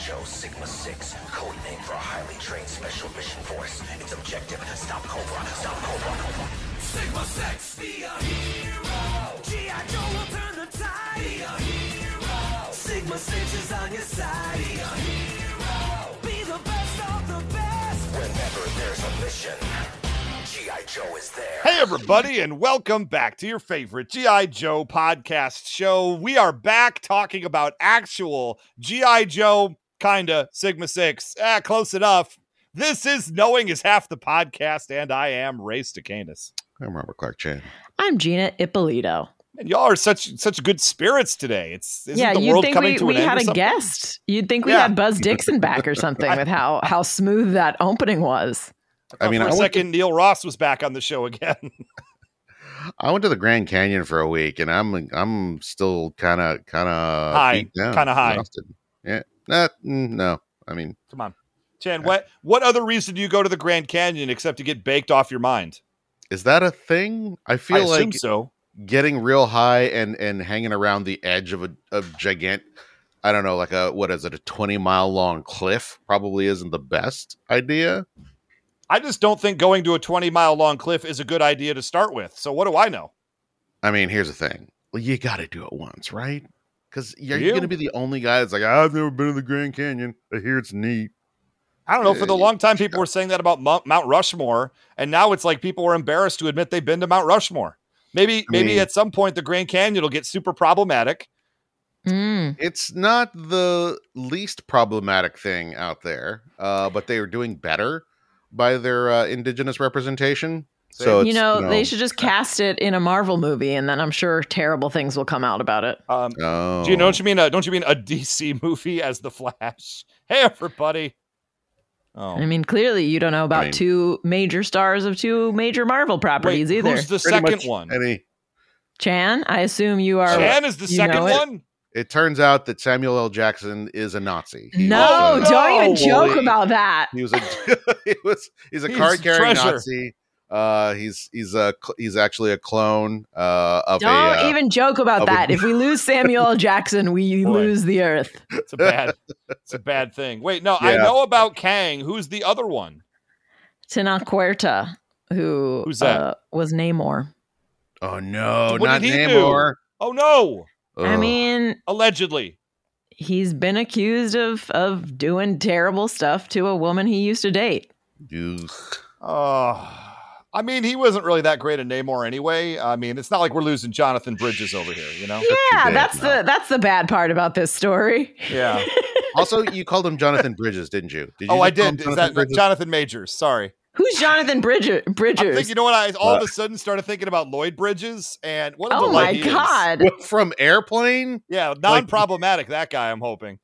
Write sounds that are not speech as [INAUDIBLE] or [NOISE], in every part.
Joe Sigma 6, code for a highly trained special mission force. Its objective, stop Cobra, stop Cobra. Sigma 6, be a hero. G.I. Joe will turn the tide. Be a hero. Sigma 6 is on your side. Be a hero. Be the best of the best. Whenever there's a mission, G.I. Joe is there. Hey, everybody, and welcome back to your favorite G.I. Joe podcast show. We are back talking about actual G.I. Joe, kinda Sigma 6. Ah, close enough. This is Knowing is Half the Podcast, and I am Race Ray Stacanis. I'm Robert Clark Chan. I'm Gina Ippolito. And y'all are such such good spirits today. It's isn't yeah, the you'd world think coming we, we had a guest. You'd think we Yeah. had Buzz Dixon back or [LAUGHS] something with how how smooth that opening was. I mean, for I a went, to, second, Neil Ross was back on the show again. [LAUGHS] I went to the Grand Canyon for a week, and I'm I'm still kind of kind of High, kinda high. Yeah, Nah, mm, no. I mean, Come on, Chan. What what other reason do you go to the Grand Canyon except to get baked off your mind? is that a thing? I I feel assume like so. getting real high and and hanging around the edge of a of gigant. I don't know, like a what is it, a twenty mile long cliff? Probably isn't the best idea. I just don't think going to a 20 mile long cliff is a good idea to start with. So what do I know? I mean, here's the thing. Well, you got to do it once, right? Because you're You? going to be the only guy that's like, I've never been to the Grand Canyon. I hear it's neat. I don't know. For the long time, people were saying that about Mount, Mount Rushmore, and now it's like people are embarrassed to admit they've been to Mount Rushmore. Maybe, maybe mean- at some point the Grand Canyon will get super problematic. Mm. It's not the least problematic thing out there, uh, but they are doing better by their uh, indigenous representation. So You it's, know, they should just cast it in a Marvel movie, and then I'm sure terrible things will come out about it. Um, Oh, do you don't you mean a, don't you mean a DC movie as the Flash? [LAUGHS] Hey, everybody! Oh, I mean, clearly you don't know about mean- two major stars of two major Marvel wait, properties either. who's the Pretty second one? Any, Chan, I assume you are. Chan is the second know it? one. it turns out that Samuel L. Jackson is a Nazi. He No, was a- don't even No. joke about that. He was a [LAUGHS] he was he's a He's card carrying. Nazi. Uh, he's he's a he's actually a clone uh, of Don't a. Uh, even joke about of a- that. if we lose Samuel Jackson, we [LAUGHS] Boy. lose the Earth. It's a bad, it's a bad thing. Wait, no, I know about Kang. Who's the other one? Tenoch Huerta, who Who's that? Uh, was Namor. oh no, What not did he do? Namor. Oh no! I mean, Allegedly. he's been accused of of doing terrible stuff to a woman he used to date. Ugh. Oh, I mean, he wasn't really that great a Namor anyway. I mean, it's not like we're losing Jonathan Bridges over here, you know? too Yeah, bad, that's no. the that's the bad part about this story. Yeah. [LAUGHS] also, you called him Jonathan Bridges, didn't you? did you oh, I just call him did. Is Jonathan that Bridges? Jonathan Majors? Sorry. Who's Jonathan Bridger, I'm Bridgers? thinking, you know what? I all of Uh, a sudden started thinking about Lloyd Bridges and what a oh my he god! What, from Airplane? Yeah, non-problematic. that guy. I'm hoping.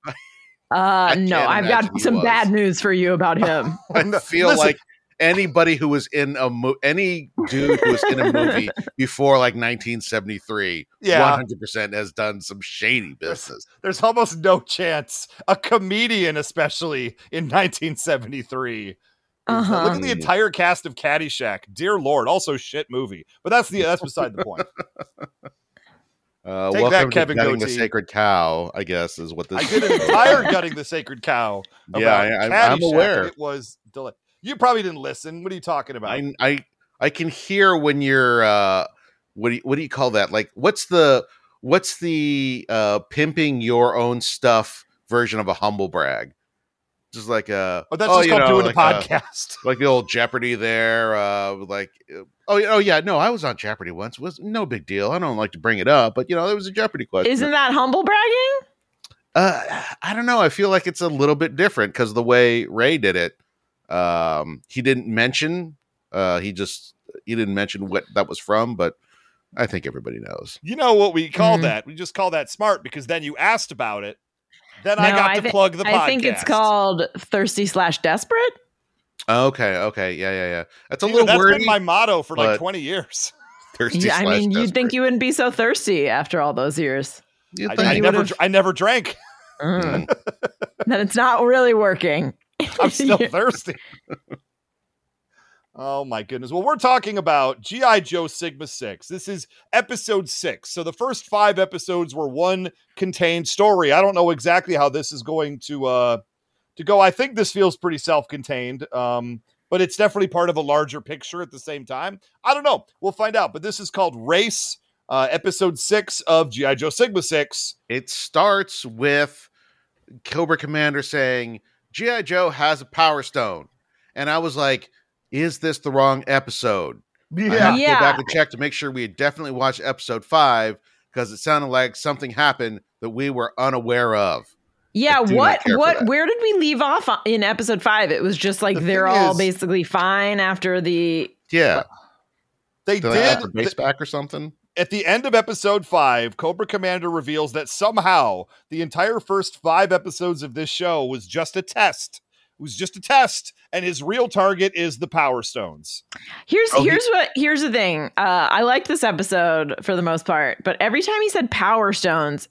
Uh, can't no, I've got some was. bad news for you about him. [LAUGHS] I feel Listen. like anybody who was in a mo- any dude who was in a movie [LAUGHS] before like 1973, Yeah. 100% has done some shady business. There's almost no chance a comedian, especially in 1973. Uh-huh. Look at the entire cast of Caddyshack. Dear Lord, also shit movie. But that's the that's beside the point. [LAUGHS] Uh, Take that, Kevin to Gutting the Sacred Cow, I guess, is what this I did an [LAUGHS] entire gutting the sacred cow. About Yeah, I- I'm- I'm aware. It was deli- You probably didn't listen. What are you talking about? I, I I can hear when you're uh what do you, what do you call that? Like what's the what's the uh pimping your own stuff version of a humble brag? Just like uh oh, that's oh, just you called know, doing like, the uh, podcast. [LAUGHS] like the old Jeopardy there uh like uh, oh yeah, oh yeah, no, I was on Jeopardy once. It was no big deal. I don't like to bring it up, but you know, there was a Jeopardy question. Isn't that humble bragging? Uh, I don't know. I feel like it's a little bit different because the way Ray did it, um, he didn't mention. Uh, he just he didn't mention what that was from, but I think everybody knows. You know what we call Mhm. that? We just call that smart because then you asked about it. Then I got I to plug the podcast. I think it's called thirsty slash desperate. Okay, okay, yeah, yeah, yeah. That's a You know, little that's wordy. been my motto for like 20 years. [LAUGHS] thirsty Yeah, I slash mean, you'd think you wouldn't be so thirsty after all those years. You'd I, think I never, dr- I never drank. Mm. [LAUGHS] then it's not really working. [LAUGHS] I'm still thirsty. [LAUGHS] Oh my goodness. Well, we're talking about G.I. Joe Sigma 6. This is episode six. So the first five episodes were one contained story. I don't know exactly how this is going to uh to go. I think this feels pretty self-contained. Um, but it's definitely part of a larger picture at the same time. I don't know. We'll find out. But this is called Race, uh, episode six of G.I. Joe Sigma 6. It starts with Cobra Commander saying, G.I. Joe has a power stone. And I was like, is this the wrong episode? Yeah. I have to Yeah. go back and check to make sure we had definitely watched episode five because it sounded like something happened that we were unaware of. Yeah, what what where did we leave off in episode 5? It was just like The they're all is- basically fine after the Yeah. They Did did the base back or something? At the end of episode five, Cobra Commander reveals that somehow the entire first five episodes of this show was just a test. It was just a test, and his real target is the Power Stones. Here's Oh, he- here's what here's the thing. Uh, I liked this episode for the most part, but every time he said Power Stones,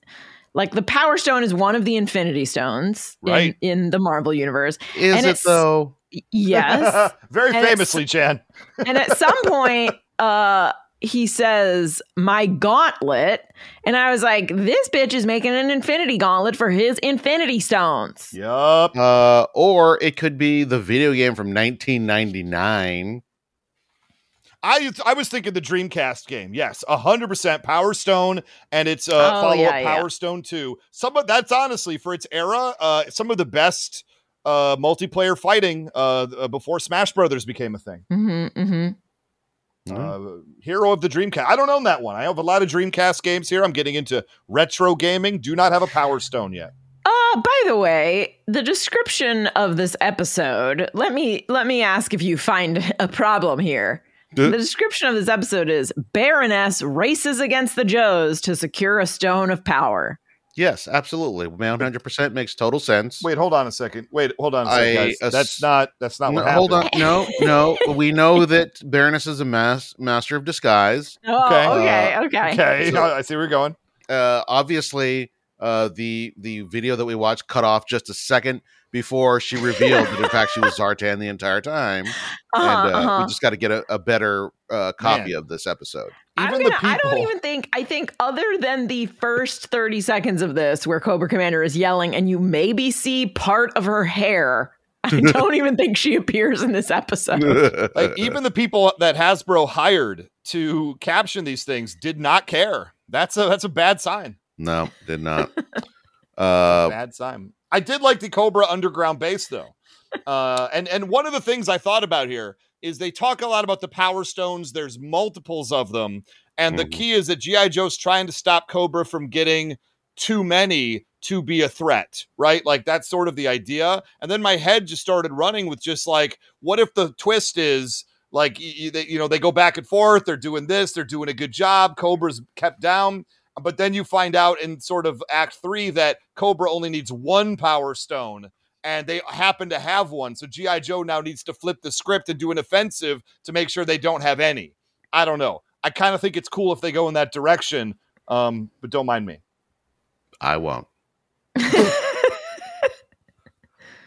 like the Power Stone is one of the Infinity Stones Right. in, in the Marvel universe. Is And it though? Yes, [LAUGHS] Very And famously, Chan. and at some point, [LAUGHS] uh, he says my gauntlet, and I was like, this bitch is making an Infinity Gauntlet for his Infinity Stones. Yup. Uh, or it could be the video game from 1999. I I was thinking the Dreamcast game. Yes, hundred percent Power Stone, and its uh, Oh, follow up yeah, yeah. Power Stone Two. Some of that's honestly for its era, uh, some of the best uh, multiplayer fighting uh, uh, before Smash Brothers became a thing. Mm-hmm, mm-hmm. Uh, Hero of the Dreamcast. I don't own that one. I have a lot of Dreamcast games here. I'm getting into retro gaming. Do not have a Power Stone yet. Uh, by the way, the description of this episode, let me let me ask if you find [LAUGHS] a problem here. Duh. The description of this episode is Baroness races against the Joes to secure a stone of power. Yes, absolutely. 100% makes total sense. Wait, hold on a second. Wait, hold on a second, I guys. ass- that's not that's not No, what hold happened. on. No, no. We know that Baroness is a mas- master of disguise. Oh, Okay. okay, okay. Okay, So- I see where you're going. Uh, obviously, uh, the the video that we watched cut off just a second before she revealed that in fact she was [LAUGHS] Zartan the entire time, Uh-huh, and uh, uh-huh. we just got to get a, a better uh, copy Man. of this episode. I'm Even the gonna- I don't even think. I think other than the first 30 seconds of this, where Cobra Commander is yelling, and you maybe see part of her hair. I [LAUGHS] don't even think she appears in this episode. [LAUGHS] Like even the people that Hasbro hired to caption these things did not care. That's a that's a bad sign. no, did not. Uh, bad sign. I did like the Cobra underground base though. [LAUGHS] Uh, and and one of the things I thought about here is they talk a lot about the power stones. There's multiples of them, and the Mhm. key is that GI Joe's trying to stop Cobra from getting too many to be a threat, right? Like that's sort of the idea. And then my head just started running with just like, what if the twist is like y- y- you know they go back and forth, they're doing this, they're doing a good job, Cobra's kept down, but then you find out in sort of act three that Cobra only needs one power stone. And they happen to have one. So G.I. Joe now needs to flip the script and do an offensive to make sure they don't have any. I don't know. I kind of think it's cool if they go in that direction, um, but don't mind me. I won't. [LAUGHS]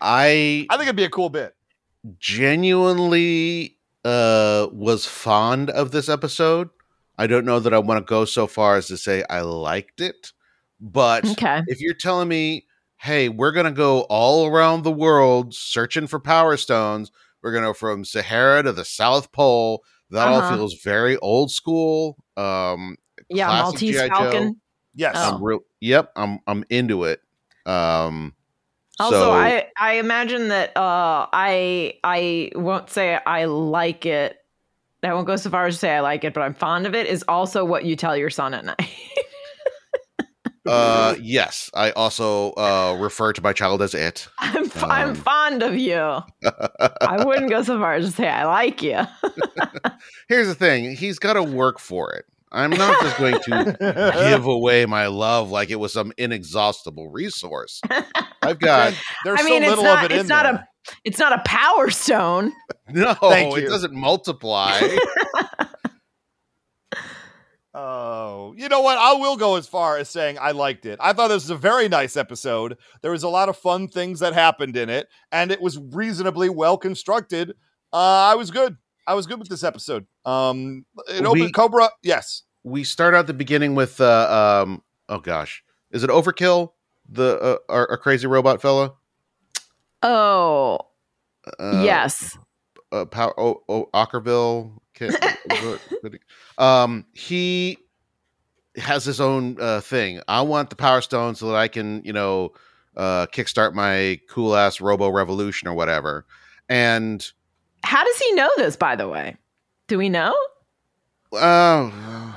I I think it'd be a cool bit. genuinely uh was fond of this episode. I don't know that I want to go so far as to say I liked it, but okay. if you're telling me, "Hey, we're going to go all around the world searching for power stones. We're going to go from Sahara to the South Pole." That Uh-huh. all feels very old school. Um Yeah, Maltese G.I. Joe. Falcon. Yes. Oh. I'm real Yep, I'm I'm into it. Um Also, so I I imagine that uh I I won't say I like it. I won't go so far as to say I like it, but I'm fond of it. Is also what you tell your son at night. [LAUGHS] uh yes, I also uh refer to my child as it. [LAUGHS] I'm f- I'm Um. fond of you. I [LAUGHS] wouldn't go so far as to say I like you. Here's the thing, he's got to work for it. I'm not just going to give away my love like it was some inexhaustible resource. I've got There's I mean, so little not- of it it's in not a- there. It's not a power stone. [LAUGHS] no, Thank it you. doesn't multiply. [LAUGHS] Oh, you know what? I will go as far as saying I liked it. I thought this was a very nice episode. There was a lot of fun things that happened in it, and it was reasonably well constructed. Uh, I was good. I was good with this episode. Um, it We- opened Cobra. Yes. we start out the beginning with uh um oh gosh is it overkill the uh, our, our crazy robot fella Oh, uh, yes. uh, power oh, oh Overkill um he has his own uh thing i want the power stone so that i can you know uh kickstart my cool ass robo revolution or whatever and How does he know this, by the way? Do we know? Uh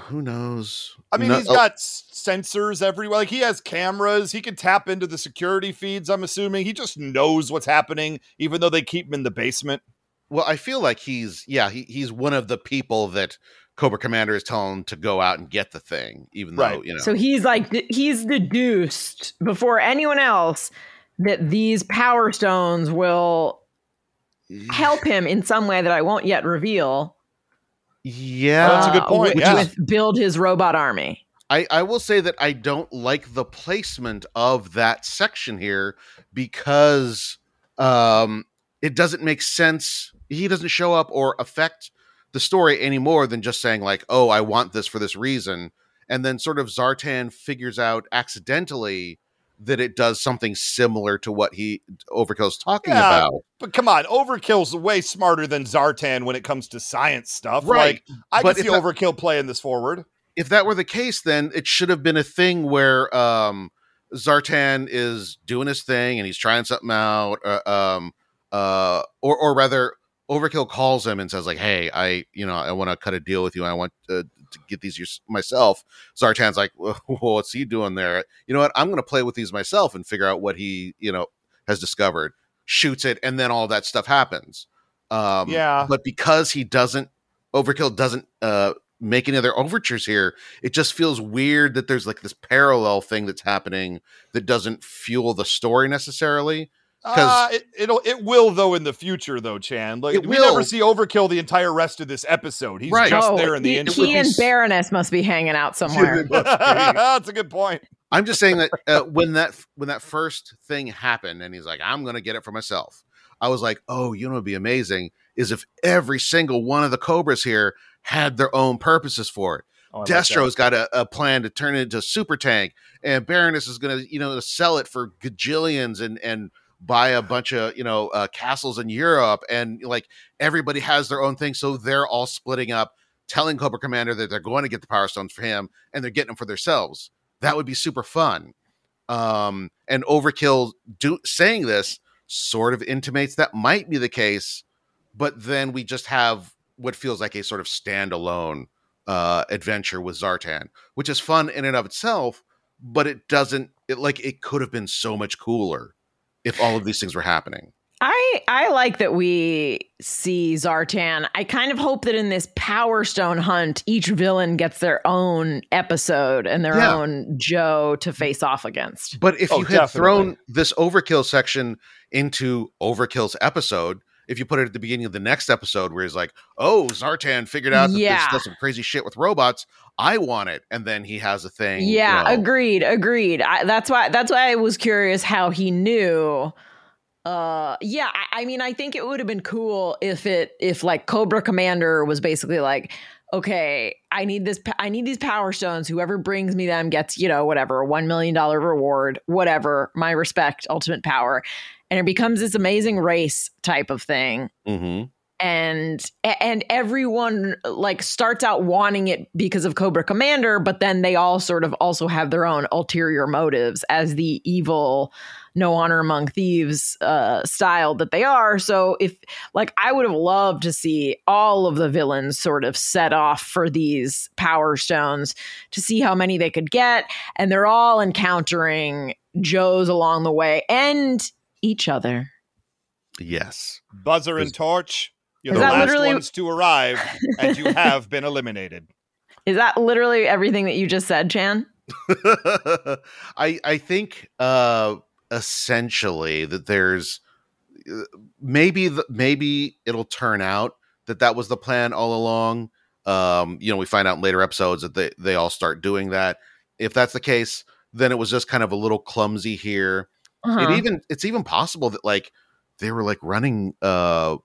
who knows I mean, No- he's oh, got s- sensors everywhere. Like he has cameras. He can tap into the security feeds. I'm assuming he just knows what's happening, even though they keep him in the basement. Well, I feel like he's yeah, he, he's one of the people that Cobra Commander is telling him to go out and get the thing, even though you know. So he's like, he's deduced before anyone else that these power stones will help him in some way that I won't yet reveal. Yeah, Oh, that's a good point, with- yeah. with build his robot army. I I will say that I don't like the placement of that section here because um it doesn't make sense. He doesn't show up or affect the story any more than just saying like, "Oh, I want this for this reason," and then sort of Zartan figures out accidentally that it does something similar to what he Overkill's talking Yeah, about. But come on, Overkill's way smarter than Zartan when it comes to science stuff. Right. Like I But can see that- Overkill playing this forward. if that were the case, then it should have been a thing where um, Zartan is doing his thing and he's trying something out, uh, um, uh, or or rather, Overkill calls him and says like, "Hey, I you know I want to cut a deal with you. I want uh, to get these myself." Zartan's like, well, [LAUGHS] "What's he doing there? You know what? I'm going to play with these myself and figure out what he you know has discovered." Shoots it, and then all that stuff happens. Um, Yeah. but because he doesn't overkill doesn't uh make any other overtures here it just feels weird that there's like this parallel thing that's happening that doesn't fuel the story necessarily Uh, it, it'll it will though in the future though, Chan. Like It we never see Overkill the entire rest of this episode. He's Right. just Oh, there in the he, intro. he and Baroness must be hanging out somewhere. [LAUGHS] That's a good point. i'm just saying that uh, when that when that first thing happened and he's like i'm gonna get it for myself i was like oh you know what'd be amazing is if every single one of the cobras here had their own purposes for it Oh, I like. Destro's got a, a plan to turn it into a super tank, and Baroness is going to, you know, sell it for gajillions and and buy a bunch of, you know, uh, castles in Europe, and like everybody has their own thing, so they're all splitting up, telling Cobra Commander that they're going to get the Power Stones for him, and they're getting them for themselves. That would be super fun. Um, and Overkill do saying this sort of intimates that might be the case, but then we just have what feels like a sort of standalone uh adventure with Zartan, which is fun in and of itself, but it doesn't it like it could have been so much cooler if all of these things were happening. I I like that we see Zartan. I kind of hope that in this Power Stone hunt, each villain gets their own episode and their Yeah. own Joe to face off against. But if Oh, you had definitely. thrown this overkill section into Overkill's episode, if you put it at the beginning of the next episode where he's like, "Oh, Zartan figured out that Yeah. this does some crazy shit with robots. I want it," and then he has a thing. you Yeah, know. agreed, agreed. I, that's why that's why I was curious how he knew. Uh, yeah, I, I mean, I think it would have been cool if it if like Cobra Commander was basically like, okay, I need this, I need these Power Stones. Whoever brings me them gets you know whatever a one million dollar reward, whatever. My respect, ultimate power, and it becomes this amazing race type of thing Mhm. and and everyone like starts out wanting it because of Cobra Commander, but then they all sort of also have their own ulterior motives as the evil no honor among thieves uh style that they are. So if like I would have loved to see all of the villains sort of set off for these power stones to see how many they could get and they're all encountering Joes along the way and each other. Yes. Buzzer and torch. You're Is the last literally- ones to arrive, and you [LAUGHS] have been eliminated. Is that literally everything that you just said, Chan? [LAUGHS] I I think uh essentially that there's uh, maybe the, maybe it'll turn out that that was the plan all along. Um, you know, we find out in later episodes that they they all start doing that. If that's the case, then it was just kind of a little clumsy here. Uh-huh. It even it's even possible that like they were like running uh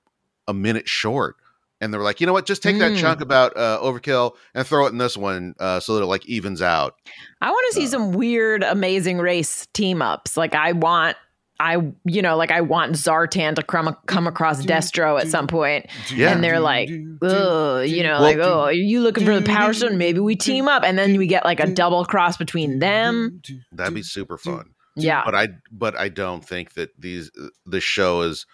a minute short and they were like, you know what? Just take that Mm. chunk about uh, overkill and throw it in this one uh, so that it like evens out. I want to see some weird, amazing race team ups. Like I want, I you know, like I want Zartan to come come across Destro at some point, Yeah. and they're like, Ugh, you know, Well, like, oh, are you looking for the Power Stone? Maybe we team up, and then we get like a double cross between them. That'd be super fun. Yeah, But I but I don't think that these uh, the show is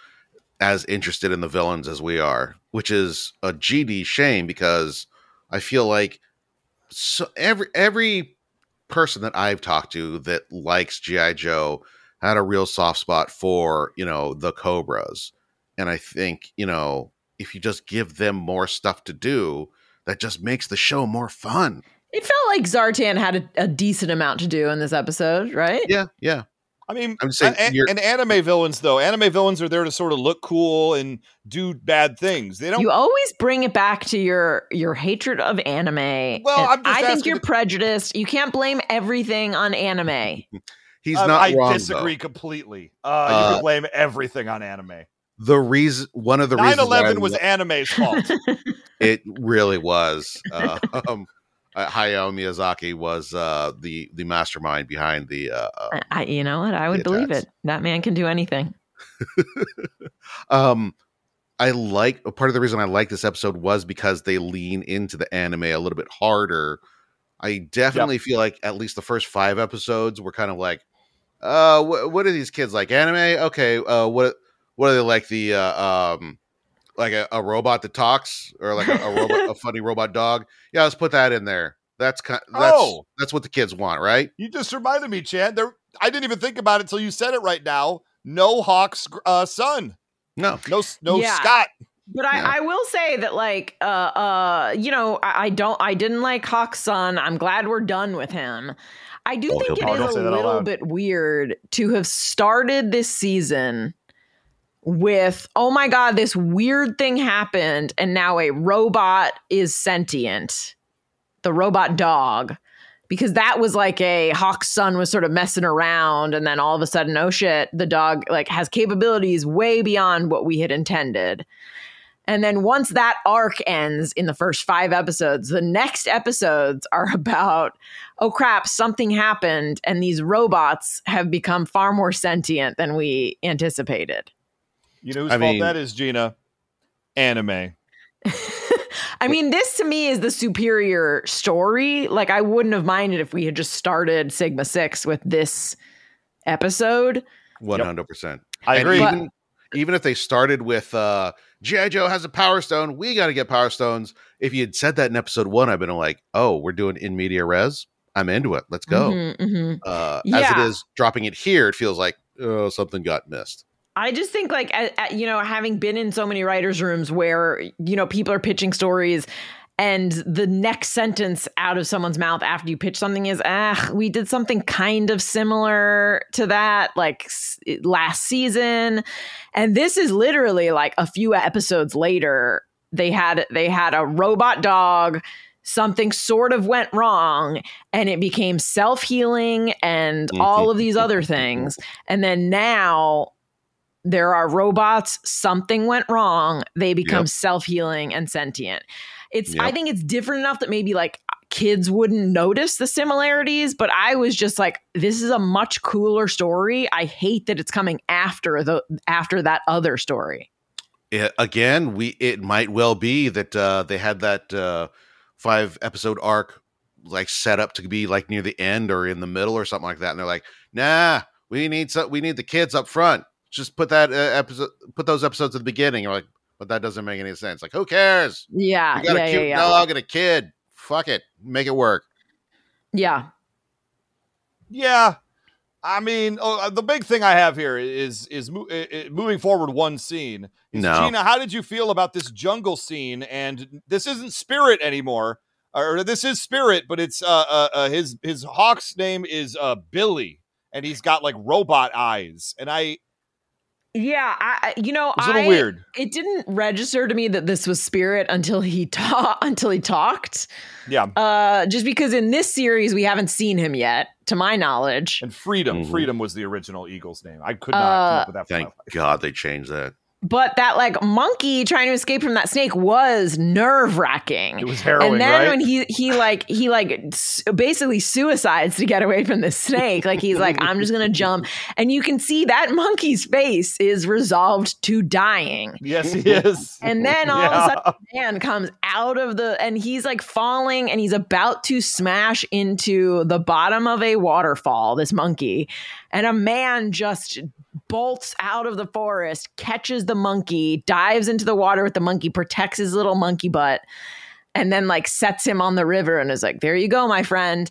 as interested in the villains as we are, which is a GD shame because I feel like so every every person that I've talked to that likes GI Joe had a real soft spot for you know the Cobras, and I think you know if you just give them more stuff to do, that just makes the show more fun. It felt like Zartan had a, a decent amount to do in this episode, right? Yeah, yeah. I mean, I'm saying a- a- and anime villains though, anime villains are there to sort of look cool and do bad things. They don't. You always bring it back to your your hatred of anime. Well, And I'm just I think you're the- prejudiced. You can't blame everything on anime. [LAUGHS] He's um, not I wrong. disagree though. completely. Uh, you Uh, can blame everything on anime. The reason, one of the reasons, why I 9/11 was lo- anime's fault. [LAUGHS] it really was. Uh, [LAUGHS] um, uh, Hayao Miyazaki was uh, the the mastermind behind the. Uh, uh, I, I- you know what? I would believe it. That man can do anything. [LAUGHS] um, I like part of the reason I like this episode was because they lean into the anime a little bit harder. I definitely feel like at least the first five episodes were kind of like, uh, wh- what are these kids like? Anime? Okay, uh, what what are they like? The uh, um, like a, a robot that talks, or like a, a robot, a [LAUGHS] funny robot dog? Yeah, let's put that in there. That's kind. That's Oh. that's what the kids want, right? you just reminded me, Chan. There, I didn't even think about it until you said it right now. No Hawk's uh, son. No, No, no Yeah. Scott. But I, Yeah. I will say that, like, uh, uh, you know, I, I don't, I didn't like Hawk's son. I'm glad we're done with him. I do Don't think feel it bad. is Don't say a little bit weird to have started this season with, oh my god, this weird thing happened, and now a robot is sentient, the robot dog. Because that was like a Hawk's son was sort of messing around, and then all of a sudden, oh shit, the dog like has capabilities way beyond what we had intended. And then once that arc ends in the first five episodes, the next episodes are [LAUGHS] about, oh crap, something happened, and these robots have become far more sentient than we anticipated. You know whose I fault mean- that is, Gina? Anime. [LAUGHS] I mean, this to me is the superior story. Like, I wouldn't have minded if we had just started Sigma 6 with this episode. one hundred percent. I And agree. But- Even, even if they started with uh GI Joe has a Power Stone, we got to get Power Stones. If you had said that in episode one, I've been like, oh, we're doing in media res. I'm into it. Let's go. Mhm, mhm. Uh, As it is dropping it here, it feels like oh something got missed. I just think like a- a- you know having been in so many writers rooms where you know people are pitching stories and the next sentence out of someone's mouth after you pitch something is ah we did something kind of similar to that like last season. And this is literally like a few episodes later they had they had a robot dog something sort of went wrong and it became self-healing and all of these other things. And then now there are robots something went wrong they become Yep. self-healing and sentient it's i think it's different enough that maybe like kids wouldn't notice the similarities but i was just like this is a much cooler story i hate that it's coming after the after that other story It- again, we it might well be that uh, they had that uh, five episode arc like set up to be like near the end or in the middle or something like that, and they're like, nah, we need some, we need the kids up front. Just put that uh, episode, put those episodes at the beginning. You're like, but that doesn't make any sense. Like, who cares? yeah You got yeah a cute yeah yeah dog and a kid. Fuck it, make it work. yeah Yeah, I mean, oh, uh, the big thing I have here is is mo- i- i- moving forward one scene. Is, No. Gina, how did you feel about this jungle scene? And this isn't Spirit anymore, or this is Spirit, but it's uh, uh, uh his his hawk's name is uh Billy, and he's got like robot eyes, and I yeah I, I- you know it's a little I- weird. it didn't register to me that this was spirit until he [LAUGHS] ta- until he talked Yeah, uh just because in this series we haven't seen him yet to my knowledge and Freedom, Mhm. Freedom was the original Eagle's name. I could not come Uh, up with that. Thank. God they changed that. But that like monkey trying to escape from that snake was nerve wracking. It was harrowing, and then right? when he he like he like basically suicides to get away from the snake like he's like i'm just gonna [LAUGHS] jump and you can see that monkey's face is resolved to dying yes, he is. and then all of a Yeah. sudden man comes out of the and he's like falling and he's about to smash into the bottom of a waterfall this monkey and a man just bolts out of the forest catches the monkey dives into the water with the monkey protects his little monkey butt and then like sets him on the river and is like there you go my friend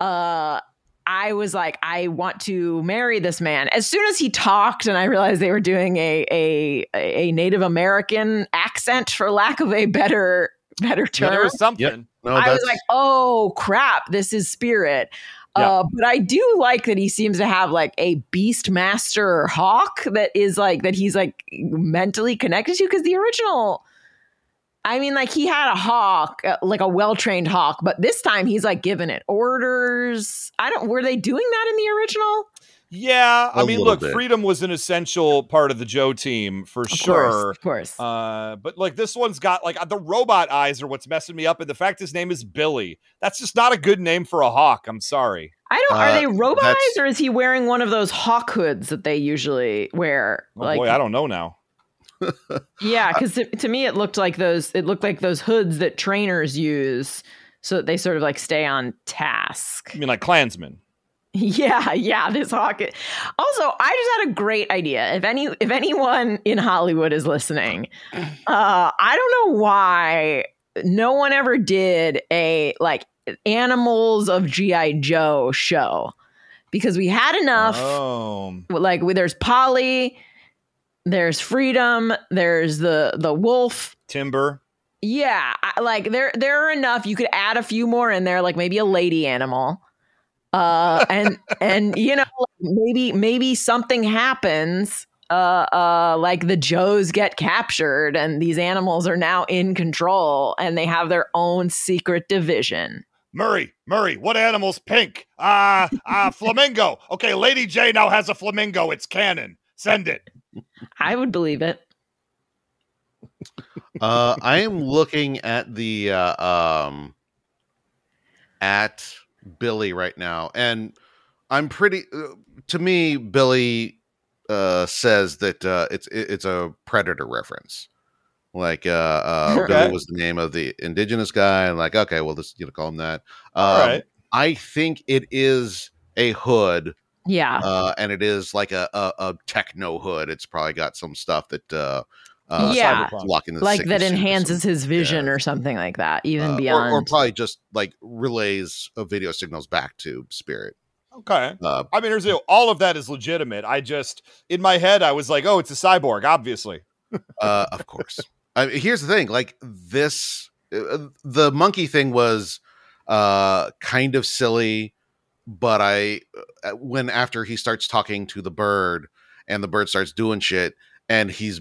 uh I was like, I want to marry this man. As soon as he talked, and I realized they were doing a a, a Native American accent, for lack of a better better Yeah, term, there was something. No, I was like, oh crap, this is spirit. Yeah. Uh, but I do like that he seems to have like a beast master hawk that is like that he's like mentally connected to because the original I mean, like he had a hawk, uh, like a well trained hawk, but this time he's like giving it orders. I don't. Were they doing that in the original? Yeah, I A mean, look, bit. freedom was an essential part of the Joe team for Of sure. course, of course. Uh, but like this one's got like the robot eyes are what's messing me up, and the fact his name is Billy. That's just not a good name for a hawk. I'm sorry. I don't. uh, are they robot eyes, or is he wearing one of those hawk hoods that they usually wear? Oh boy, I don't know now. [LAUGHS] Yeah, because to, to me it looked like those. It looked like those hoods that trainers use, so that they sort of like stay on task. I mean, like Klansman. [LAUGHS] Yeah, yeah. This hawk. Also, I just had a great idea. If any, if anyone in Hollywood is listening, uh, I don't know why no one ever did a like animals of GI Joe show because we had enough Oh, like there's Polly, there's Freedom, there's the the wolf. Timber. Yeah, I, like there there are enough. You could add a few more in there, like maybe a lady animal. Uh, and and you know maybe maybe something happens. Uh, uh, like the Joes get captured, and these animals are now in control, and they have their own secret division. Murray, Murray, what animal's pink? Uh, uh, flamingo. Okay, Lady J now has a flamingo. It's canon. Send it. I would believe it. uh, I am looking at the uh, um at Billy right now, and I'm pretty. Uh, to me, Billy uh, says that uh, it's it's a predator reference. Like uh, uh, Okay. [LAUGHS] Billy was the name of the indigenous guy, and like okay, well, this you know call him that. Um, right. I think it is a hood Yeah, uh, and it is like a, a, a techno hood. It's probably got some stuff that uh, uh, Yeah. cyberpunk locking the like that enhances something. his vision Yeah. or something like that. Even Uh, beyond. or, probably just like relays of video signals back to spirit. Okay. Uh, I mean, here's the. All of that is legitimate. I just, in my head, I was like, oh, it's a cyborg, obviously. uh, of [LAUGHS] course. I mean, here's the thing: like this, uh, the monkey thing was uh, kind of silly, but I uh, when after he starts talking to the bird and the bird starts doing shit, and he's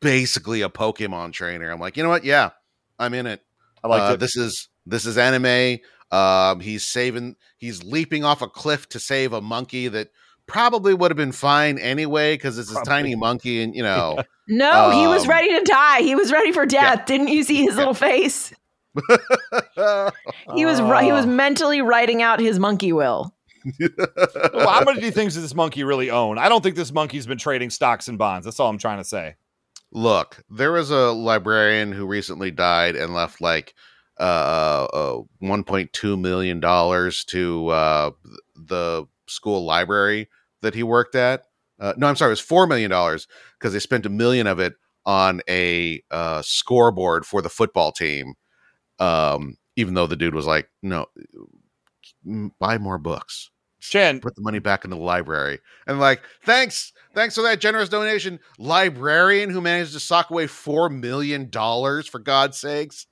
basically a Pokemon trainer. I'm like, you know what? Yeah, I'm in it. I liked Uh, it. This is this is anime. Um, he's saving. He's leaping off a cliff to save a monkey that probably would have been fine anyway because it's a tiny monkey, and you know. no, he was um, ready to die. He was ready for death. Didn't you see his little face? [LAUGHS] He was ri- he was Oh. mentally writing out his monkey will. well, how many things does this monkey really own? I don't think this monkey's been trading stocks and bonds. That's all I'm trying to say. Look, there was a librarian who recently died and left like uh, uh 1.2 million dollars to uh the school library that he worked at. Uh, no, I'm sorry, it was four million dollars because they spent a million of it on a uh, scoreboard for the football team. Um, even though the dude was like, "No, buy more books." Chen, put the money back into the library. And like, thanks, thanks for that generous donation, librarian who managed to sock away four million dollars for God's sakes.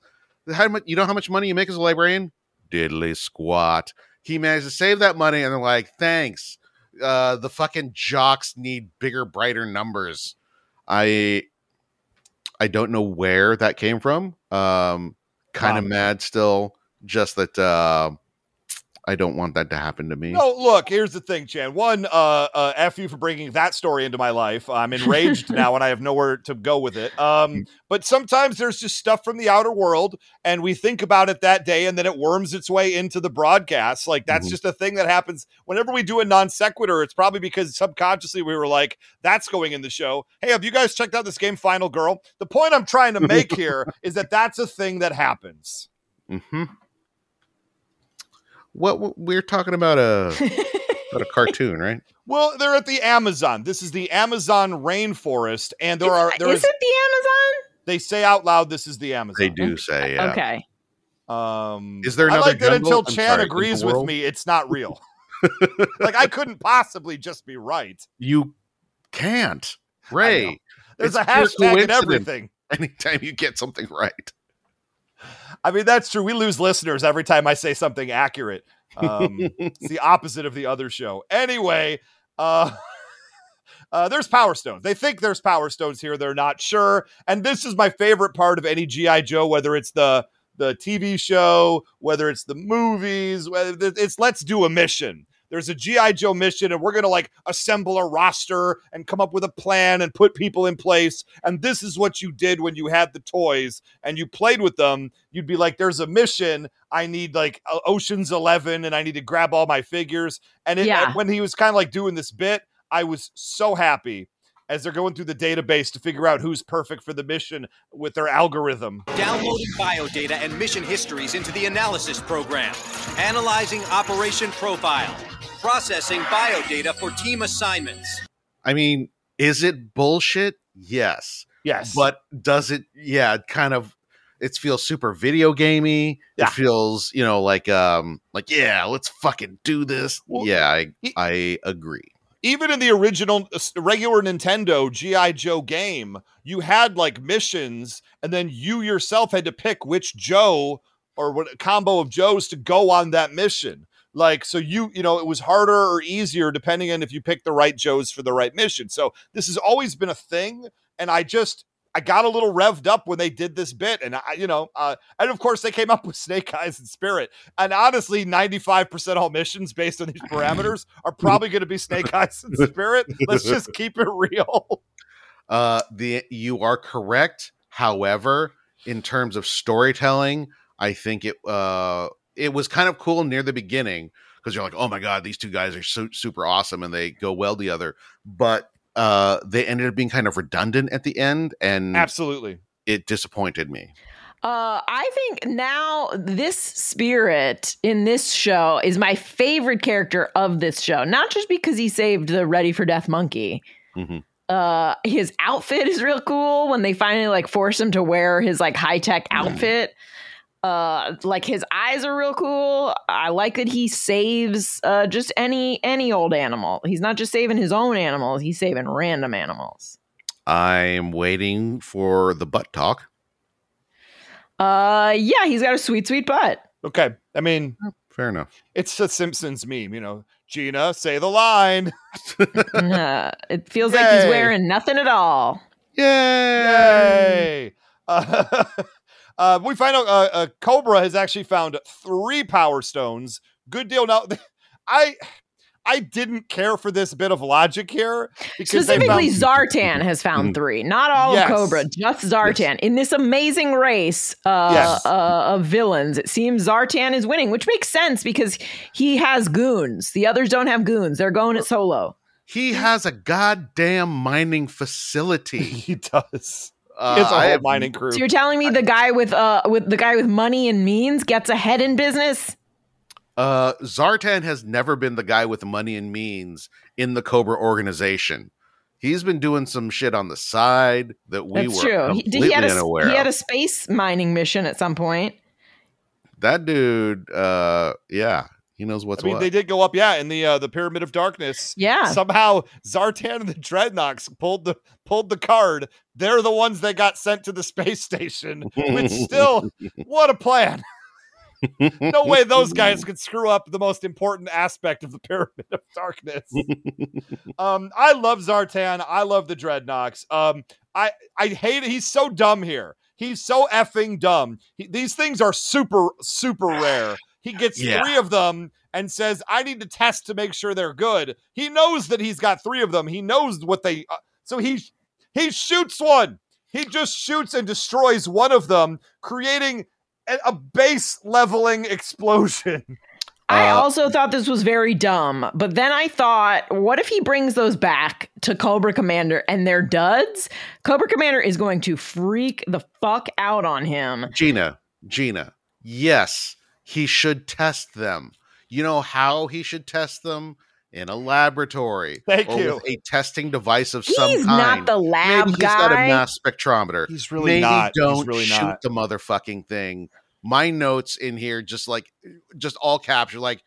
How much? You know how much money you make as a librarian? Diddly squat. He managed to save that money, and they're like, thanks. Uh, the fucking jocks need bigger, brighter numbers. I, I don't know where that came from. Um, kind of Wow. mad still. Just that. Uh, I don't want that to happen to me. No, look, here's the thing, Chan. One, uh, uh, F you for bringing that story into my life. I'm enraged [LAUGHS] now and I have nowhere to go with it. Um, but sometimes there's just stuff from the outer world and we think about it that day and then it worms its way into the broadcast. Like that's Mhm. just a thing that happens whenever we do a non sequitur. It's probably because subconsciously we were like, that's going in the show. Hey, have you guys checked out this game, Final Girl? The point I'm trying to make here [LAUGHS] is that that's a thing that happens. hmm What, what we're talking about a [LAUGHS] about a cartoon, right? Well, they're at the Amazon. This is the Amazon rainforest, and there is, are there is is, it the Amazon? they say out loud this is the Amazon. They do say, yeah. Okay. Um, Is there I like that jungle? until I'm Chan sorry, agrees with me, it's not real. [LAUGHS] like I couldn't possibly just be right. You can't, Ray. There's It's a pure hashtag and everything. Anytime you get something right, I mean, that's true. We lose listeners every time I say something accurate. Um, it's the opposite of the other show. Anyway, uh, [LAUGHS] uh, there's Power Stones. They think there's Power Stones here. They're not sure. And this is my favorite part of any GI Joe, whether it's the the TV show, whether it's the movies, whether it's let's do a mission. There's a GI Joe mission, and we're gonna like assemble a roster and come up with a plan and put people in place. And this is what you did when you had the toys and you played with them. You'd be like, "There's a mission. I need like Ocean's Eleven, and I need to grab all my figures." And it, Yeah. when he was kind of like doing this bit, I was so happy as they're going through the database to figure out who's perfect for the mission with their algorithm. Downloading biodata and mission histories into the analysis program. Analyzing operation profile. Processing biodata for team assignments. I mean, is it bullshit? Yes, Yes, but does it? Yeah, it kind of. It feels super video gamey. Yeah. It feels, you know, like um, like yeah, let's fucking do this. Well, yeah, I he- I agree. even in the original regular Nintendo GI Joe game, you had like missions, and then you yourself had to pick which Joe or what combo of Joes to go on that mission. Like, so you, you know, it was harder or easier depending on if you picked the right Joes for the right mission. So this has always been a thing, and I just. I got a little revved up when they did this bit, and I, you know, uh, and of course they came up [LAUGHS] with Snake Eyes and Spirit, and honestly, ninety-five percent all missions based on these parameters are probably going to be [LAUGHS] Snake Eyes and Spirit. Let's just keep it real. [LAUGHS] Uh, the you are correct. However, in terms of storytelling, I think it uh it was kind of cool near the beginning because you're like, oh my god, these two guys are so super awesome and they go well together. But uh, they ended up being kind of redundant at the end, and Absolutely. it disappointed me. Uh, I think now this spirit in this show is my favorite character of this show. Not just because he saved the Ready for Death monkey. Mhm. Uh, his outfit is real cool when they finally like force him to wear his like high tech outfit. Uh, like his eyes are real cool. I like that he saves uh just any any old animal. He's not just saving his own animals; he's saving random animals. I'm waiting for the butt talk. Uh, yeah, he's got a sweet sweet butt. Okay. I mean, Fair enough. it's a Simpsons meme, you know. Gina, say the line. [LAUGHS] Uh, it feels like he's wearing nothing at all. Yay! Yay! Uh, [LAUGHS] uh, we find out uh, uh, Cobra has actually found three Power Stones. Good deal. Now, [LAUGHS] I I didn't care for this bit of logic here because Specifically, found, Zartan has found three. Not all Yes. of Cobra, just Zartan. In this amazing race uh, Yes. uh, of villains, it seems Zartan is winning, which makes sense because he has goons. The others don't have goons. They're going it solo. He has a goddamn mining facility. [LAUGHS] he does. Uh, He has a I whole have- mining crew. So you're telling me the guy with uh with the guy with money and means gets ahead in business? Uh, Zartan has never been the guy with money and means in the Cobra organization. He's been doing some shit on the side that we That's were true. He, completely he had a unaware he had a space mining mission at some point. that dude, uh, yeah, he knows what's I mean, what. they did go up, yeah, in the uh, the Pyramid of Darkness. Yeah. Somehow Zartan and the Dreadnoks pulled the pulled the card. They're the ones that got sent to the space station. Which still, [LAUGHS] what a plan! [LAUGHS] No way those guys could screw up the most important aspect of the Pyramid of Darkness. um, I love Zartan. I love the Dreadnoks. Um, I I hate it. He's so dumb here. He's so effing dumb. He, these things are super super rare. He gets [SIGHS] Yeah. three of them, and says, "I need to test to make sure they're good." He knows that he's got three of them. He knows what they. Uh, so he he shoots one. He just shoots and destroys one of them, creating a, a base leveling explosion. [LAUGHS] I Uh, also thought this was very dumb, but then I thought, what if he brings those back to Cobra Commander and they're duds? Cobra Commander is going to freak the fuck out on him. Gina, Gina, yes, he should test them. You know how he should test them? In a laboratory. Thank or you. With a testing device of some kind. He's kind. not the lab Maybe he's guy. not a mass spectrometer. He's really Maybe not. He's don't really shoot not. the motherfucking thing. My notes in here just like just all capture like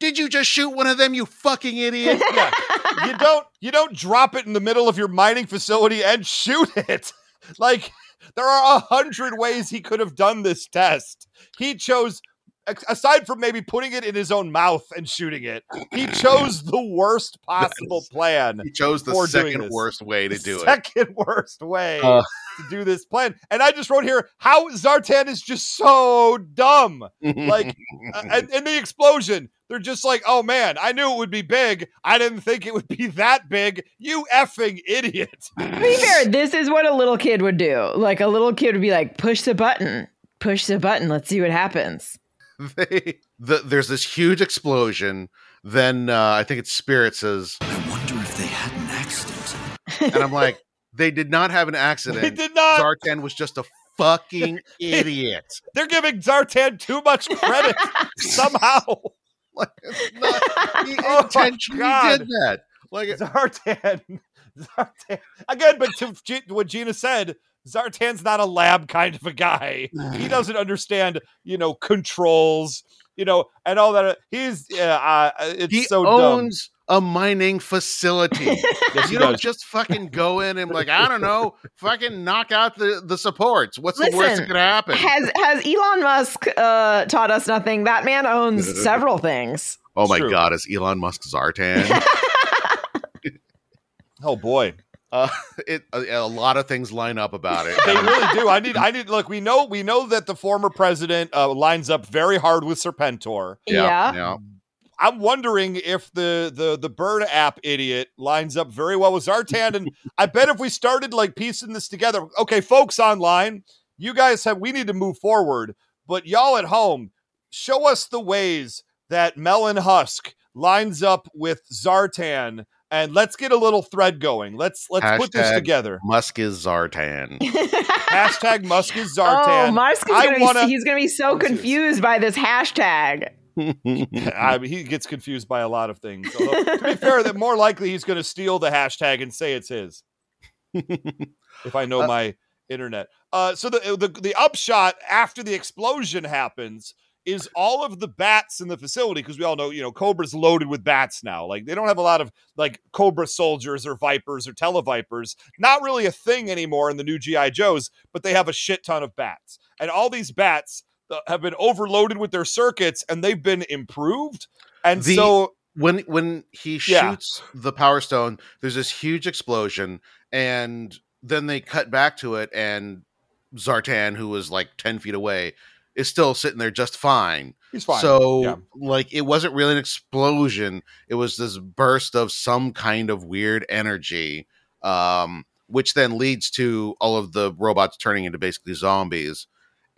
did you just shoot one of them, you fucking idiot? [LAUGHS] yeah. You don't you don't drop it in the middle of your mining facility and shoot it. [LAUGHS] Like there are a hundred ways he could have done this test. He chose a- aside from maybe putting it in his own mouth and shooting it, he chose the worst [LAUGHS] possible plan. he chose the second worst way to The do it. second worst way Uh. to do this plan. And I just wrote here how Zartan is just so dumb. Like [LAUGHS] uh, and in the explosion, they're just like, "Oh man, I knew it would be big. I didn't think it would be [LAUGHS] that big. You effing idiot!" To be fair, this is what a little kid would do. Like a little kid would be like, push the button, push the button, let's see what happens. [LAUGHS] they, the, there's this huge explosion. Then uh, I think it's Spirit says, I wonder if they had an accident. and I'm like, [LAUGHS] they did not have an accident. They did not. Zartan was just a fucking [LAUGHS] idiot. They're giving Zartan too much credit somehow. Like, it's not, he Oh my intentionally God. did that. Like, Zartan, Zartan again. But to G- what Gina said, Zartan's not a lab kind of a guy. He [SIGHS] doesn't understand, you know, controls, you know, and all that. He's yeah, uh, it's he so dumb. owns a mining facility. [LAUGHS] Yes, you don't does. just fucking go in and like, I don't know, fucking knock out the, the supports. What's the worst that Listen, could happen? Has has Elon Musk uh, taught us nothing? That man owns [LAUGHS] several things. oh my true. god, is Elon Musk Zartan? [LAUGHS] Oh boy. Uh, [LAUGHS] it a, a lot of things line up about it. [LAUGHS] They really do. I need. I need. Look, we know. We know that the former president uh, lines up very hard with Serpentor. Yeah. yeah. I'm wondering if the the the bird app idiot lines up very well with Zartan, and I bet if we started like piecing this together, okay, folks online, you guys have we need to move forward, but y'all at home, show us the ways that Melon Husk lines up with Zartan, and let's get a little thread going. Let's let's put this together. Musk is Zartan. Hashtag Musk is Zartan. [LAUGHS] Oh, Zartan. Musk is I gonna wanna- be, he's going to be so confused by this hashtag. [LAUGHS] I mean, he gets confused by a lot of things. Although, to be fair, that [LAUGHS] more likely he's going to steal the hashtag and say it's his. if I know Uh, my internet. Uh, so the, the the upshot after the explosion happens is all of the bats in the facility because we all know you know Cobra's loaded with bats now. Like they don't have a lot of like Cobra soldiers or Vipers or Televipers. Not really a thing anymore in the new GI Joes, but they have a shit ton of bats, and all these bats uh, have been overloaded with their circuits and they've been improved. And The- so when when he Yeah. shoots the power stone, there's this huge explosion, and then they cut back to it, and Zartan, who was like ten feet away, is still sitting there just fine. he's fine. So Yeah. like it wasn't really an explosion. It was this burst of some kind of weird energy. Um, which then leads to all of the robots turning into basically zombies.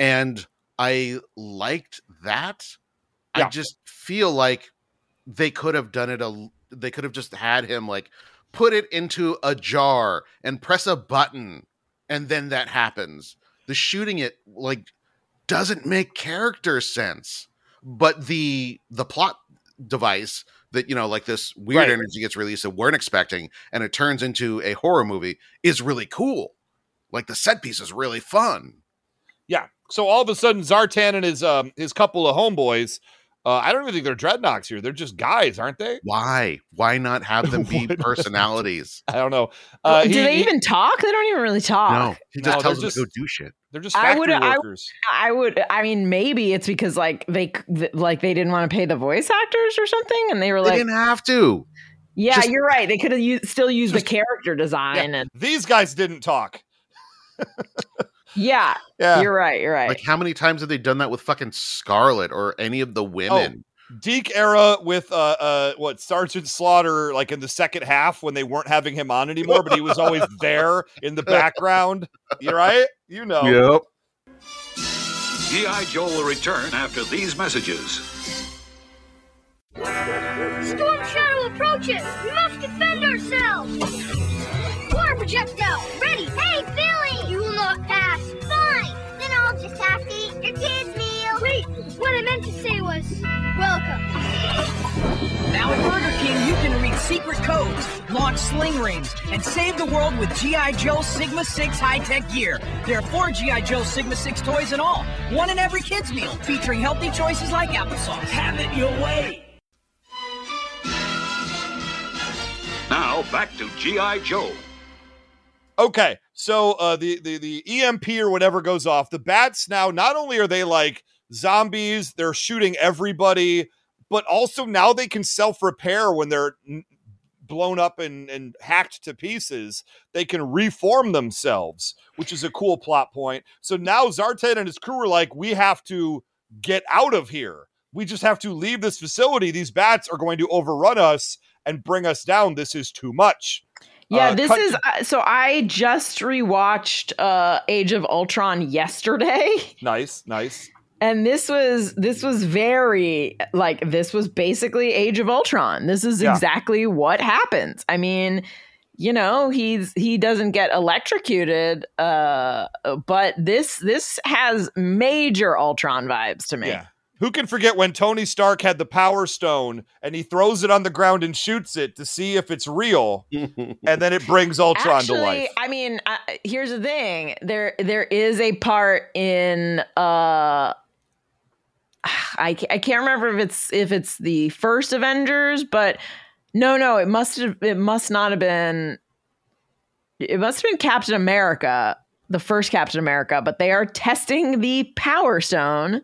And I liked that. I just feel like they could have done it a they could have just had him like put it into a jar and press a button and then that happens. The shooting it like doesn't make character sense. But the the plot device that you know like this weird Right. energy gets released that we weren't expecting and it turns into a horror movie is really cool. Like the set piece is really fun. Yeah. So all of a sudden, Zartan and his um his couple of homeboys, uh, I don't even think they're dreadnoughts here. They're just guys, aren't they? Why? Why not have them [LAUGHS] be personalities? I don't know. Uh, do he- they he- even talk? They don't even really talk. No, he just No, tells they're them just- to go do shit. They're just I factory would- I- workers. I would. I mean, maybe it's because like they like they didn't want to pay the voice actors or something, and they were They like, didn't have to. "Yeah, just- you're right. They could have u- still used just- the character design." And These guys didn't talk. [LAUGHS] yeah, Yeah. you're right. You're right. Like, how many times have they done that with fucking Scarlet or any of the women? Deke era with uh uh what Sergeant Slaughter like in the second half when they weren't having him on anymore, but he was always [LAUGHS] there in the background. You're right? You know. Yep. G.I. Joe will return after these messages. Storm Shadow approaches! We must defend ourselves! Water projectile, ready! Hey, Billy! Have to eat your kids' meal! Wait! What I meant to say was, welcome! Now at Burger King, you can read secret codes, launch sling rings, and save the world with G.I. Joe Sigma 6 high-tech gear. There are four G.I. Joe Sigma 6 toys in all, one in every kid's meal, featuring healthy choices like applesauce. Have it your way! Now back to G.I. Joe. Okay, so uh, the the the EMP or whatever goes off. The bats now not only are they like zombies, they're shooting everybody, but also now they can self repair when they're blown up and and hacked to pieces. They can reform themselves, which is a cool plot point. So now Zartan and his crew are like, we have to get out of here. We just have to leave this facility. These bats are going to overrun us and bring us down. This is too much. Yeah, Uh, this cut is uh, so I just rewatched uh Age of Ultron yesterday [LAUGHS] nice, nice. and this was this was very like this was basically Age of Ultron. This is Yeah. exactly what happens. I mean, you know, he's he doesn't get electrocuted uh but this this has major Ultron vibes to me. Yeah. Who can forget when Tony Stark had the Power Stone and he throws it on the ground and shoots it to see if it's real, [LAUGHS] and then it brings Ultron Actually, to life? I mean, uh, here's the thing. There there is a part in uh [SIGHS] I, I can't remember if it's if it's the first Avengers, but no, no, it must have it must not have been it must have been Captain America, the first Captain America, but they are testing the Power Stone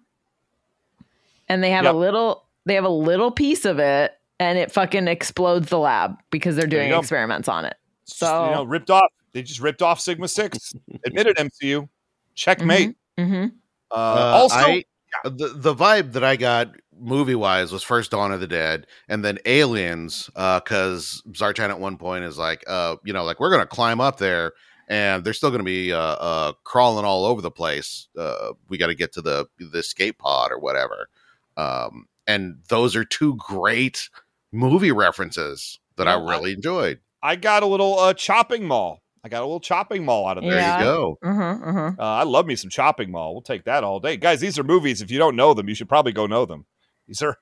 and they have Yep. a little they have a little piece of it and it fucking explodes the lab because they're doing experiments on it. It's just, you so- know, ripped off. They just ripped off Sigma Six. [LAUGHS] Admitted MCU. Checkmate. Mm-hmm. Uh, Uh, also, I- the the vibe that I got movie wise was first Dawn of the Dead, and then Aliens, because Zartan at one point is like, uh, you know, like we're gonna climb up there, and they're still gonna be uh, uh crawling all over the place. Uh, we got to get to the the escape pod or whatever. Um, and those are two great movie references that I Yeah, I- really enjoyed. I got a little uh, chopping mall. I got a little chopping mall out of There there. You go. Mm-hmm, mm-hmm. Uh, I love me some chopping mall. We'll take that all day, guys. These are movies. If you don't know them, you should probably go know them. These are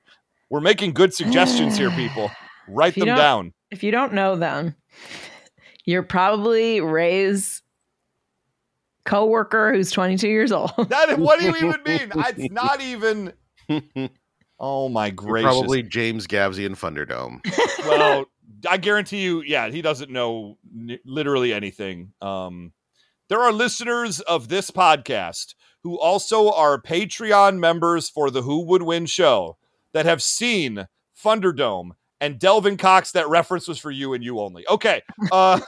we're making good suggestions here, [SIGHS] people. Write them down. If you don't know them, [LAUGHS] you're probably Ray's coworker who's 22 years old. That what do you even [LAUGHS] mean? It's not even. [LAUGHS] Oh my You're gracious! Probably James Gavsey and Thunderdome. [LAUGHS] well, I guarantee you, yeah, he doesn't know n- literally anything. Um, there are listeners of this podcast who also are Patreon members for the Who Would Win show that have seen Thunderdome and Delvin Cox. That reference was for you and you only. Okay. Uh,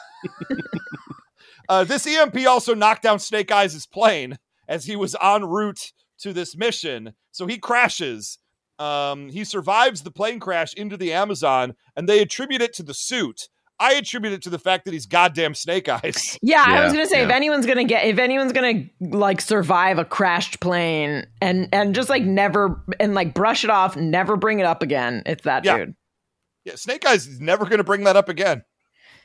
[LAUGHS] uh, this EMP also knocked down Snake Eyes' plane as he was en route to this mission. So he crashes. Um, he survives the plane crash into the Amazon, and they attribute it to the suit. I attribute it to the fact that he's goddamn Snake Eyes. [LAUGHS] Yeah, I was gonna say if anyone's gonna get if anyone's gonna like survive a crashed plane and and just like never and like brush it off, never bring it up again, it's that Yeah. dude. Yeah, Snake Eyes is never going to bring that up again.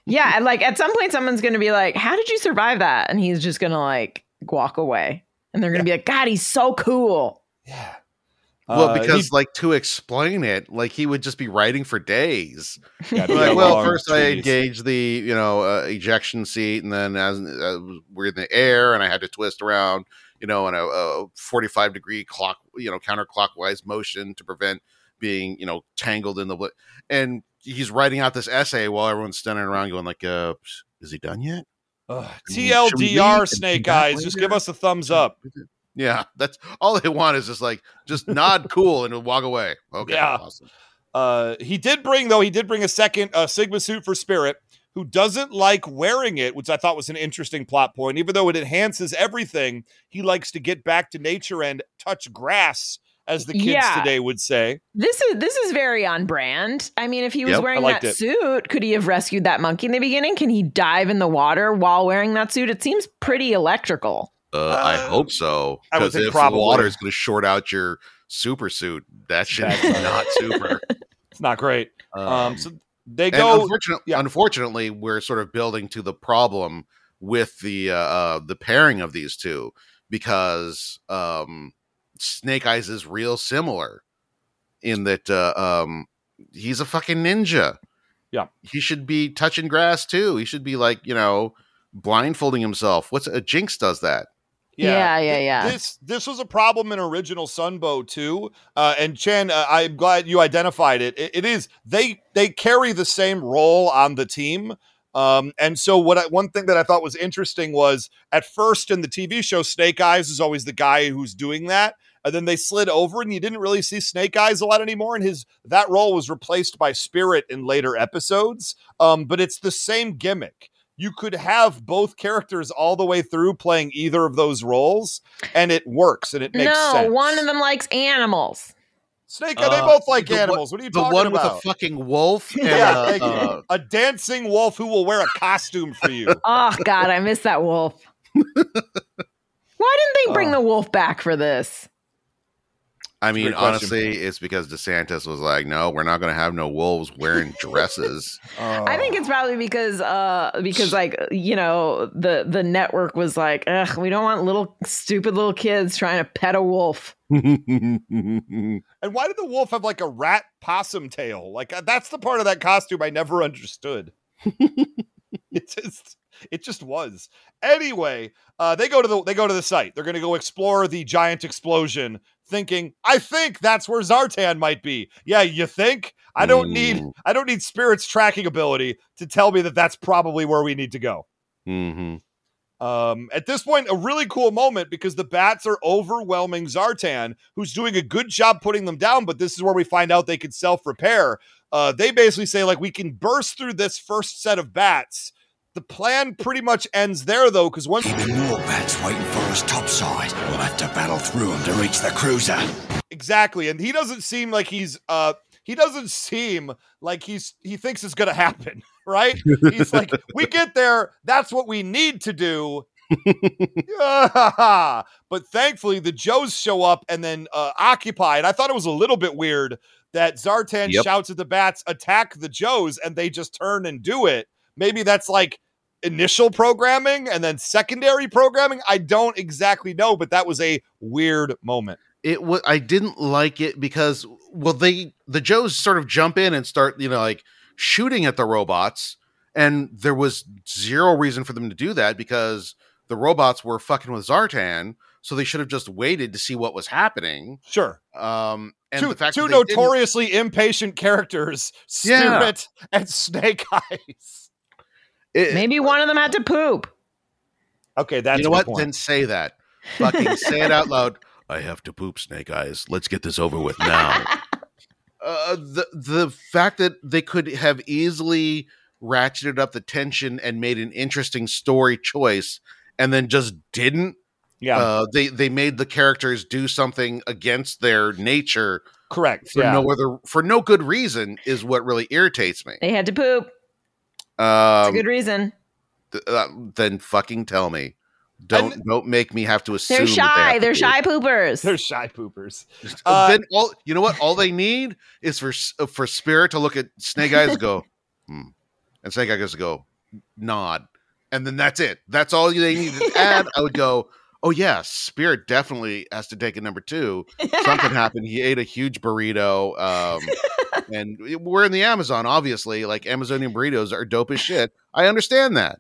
Yeah, and like at some point someone's gonna be like, How did you survive that? And he's just gonna like walk away. And they're gonna be like, God, he's so cool. Yeah. Well, Uh, because he- like to explain it, like he would just be writing for days. yeah, Like, well, long first I trees. engaged the you know uh, ejection seat, and then as uh, we're in the air, and I had to twist around, you know, in a, a forty-five degree clock, you know, counterclockwise motion to prevent being you know tangled in the. wi- And he's writing out this essay while everyone's standing around going like, uh, "Is he done yet?" Should TLDR, Snake Eyes. Just give us a thumbs up. [LAUGHS] Yeah, that's all they want is just like just nod [LAUGHS] cool and walk away. Okay, Yeah. awesome. Uh, he did bring though. He did bring a second uh, Sigma suit for Spirit, who doesn't like wearing it, which I thought was an interesting plot point. Even though it enhances everything, he likes to get back to nature and touch grass as the kids Yeah. today would say. This is this is very on brand. I mean, if he was Yep, wearing that it. suit, could he have rescued that monkey in the beginning? Can he dive in the water while wearing that suit? It seems pretty electrical. Uh, I Uh, hope so. I would Because think if probably. the water is going to short out your super suit, that shit That's is not- not super. [LAUGHS] It's not great. Um, Um, so they go. unfortunately, yeah. unfortunately, we're sort of building to the problem with the uh, uh, the pairing of these two because um, Snake Eyes is real similar in that uh, um, he's a fucking ninja. Yeah. he should be touching grass too. He should be like you know blindfolding himself. What's a Jinx does that? Yeah, yeah, Th- yeah. This this was a problem in original Sunbow too. Uh, and Chen, uh, I'm glad you identified it. it. It is they they carry the same role on the team. Um, and so what I, one thing that I thought was interesting was at first in the TV show, Snake Eyes is always the guy who's doing that. And then they slid over, and you didn't really see Snake Eyes a lot anymore. And his that role was replaced by Spirit in later episodes. Um, but it's the same gimmick. You could have both characters all the way through playing either of those roles, and it works and it makes no, sense. one of them likes animals. Snake, they Uh, both like the animals. what are you The talking one about? with a fucking wolf. [LAUGHS] And, yeah, uh, uh, a dancing wolf who will wear a costume for you. [LAUGHS] Oh God, I miss that wolf. [LAUGHS] Why didn't they bring Oh. the wolf back for this? I mean, honestly, it's because DeSantis was like, "No, we're not going to have no wolves wearing [LAUGHS] dresses." I think it's probably because uh because like you know the the network was like ugh we don't want little stupid little kids trying to pet a wolf. And why did the wolf have like a rat possum tail? Like uh, that's the part of that costume I never understood. [LAUGHS] it just it just was. Anyway, uh, they go to the they go to the site. They're going to go explore the giant explosion, thinking, "I think that's where Zartan might be." Yeah, you think? I don't need I don't need Spirit's tracking ability to tell me that that's probably where we need to go. hmm Um, at this point, a really cool moment because the bats are overwhelming Zartan, who's doing a good job putting them down. But this is where we find out they can self repair. Uh, they basically say, like, we can burst through this first set of bats. The plan pretty much ends there, though, because once Keeping more bats waiting for us topside. We'll have to battle through them to reach the cruiser. exactly, and he doesn't seem like he's uh he doesn't seem like he's he thinks it's gonna happen, [LAUGHS] right? He's like, [LAUGHS] we get there, that's what we need to do. [LAUGHS] but thankfully, the Joes show up and then uh, occupy. And I thought it was a little bit weird that Zartan Yep. shouts at the bats, attack the Joes, and they just turn and do it. Maybe that's like initial programming and then secondary programming. I don't exactly know, but that was a weird moment. It was. I didn't like it because well, they the Joes sort of jump in and start you know like shooting at the robots, and there was zero reason for them to do that because the robots were fucking with Zartan, so they should have just waited to see what was happening. Sure. Um, and two two they didn't- notoriously impatient characters, Yeah. Spirit and Snake Eyes. It- Maybe one of them had to poop. Okay, that's you know a good what? point. Then say that. Fucking say it out loud. I have to poop, Snake Eyes. Let's get this over with now. [LAUGHS] uh, the the fact that they could have easily ratcheted up the tension and made an interesting story choice, and then just didn't. yeah, Uh, they they made the characters do something against their nature correct. for yeah. no other for no good reason is what really irritates me. They had to poop. That's a Um, good reason. th- uh, then fucking tell me. Don't And- don't make me have to assume. They're that they shy. They're do shy poopers. They're shy poopers. [LAUGHS] Uh, Uh, then all you know what all they need is for uh, for Spirit to look at Snake Eyes and go, [LAUGHS] hmm. and Snake Eyes go nod, and then that's it. That's all they need to add. I would go, oh yeah, Spirit definitely has to take a number two. Something [LAUGHS] happened. He ate a huge burrito, um, and we're in the Amazon. Obviously, like Amazonian burritos are dope as shit. I understand that,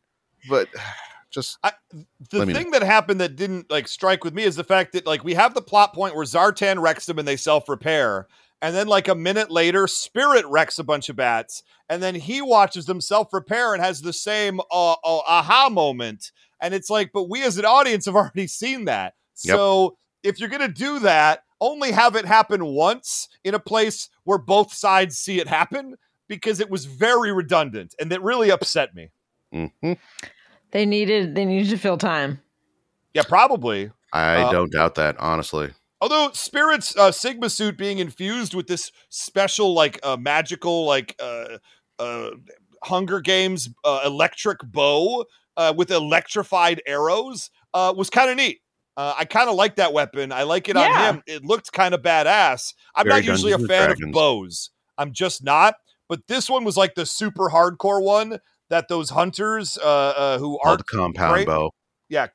but [SIGHS] just the Let me thing that happened that didn't like strike with me is the fact that like we have the plot point where Zartan wrecks them and they self repair, and then like a minute later, Spirit wrecks a bunch of bats, and then he watches them self repair and has the same uh, uh, aha moment, and it's like, but we as an audience have [LAUGHS] already seen that, Yep. so if you're gonna do that, only have it happen once in a place where both sides see it happen because it was very redundant and that really upset me. mhm. They needed they needed to fill time. Yeah, probably. I Uh, don't doubt that honestly. Although Spirit's uh, Sigma suit being infused with this special, like, uh, magical, like, uh, uh, Hunger Games uh, electric bow uh, with electrified arrows uh, was kind of neat. Uh, I kind of like that weapon. I like it Yeah. on him. It looked kind of badass. I'm Very not usually a Dungeons and fan of bows. I'm just not. But this one was like the super hardcore one that those hunters uh, uh, who aren't the compound great- bow. yeah,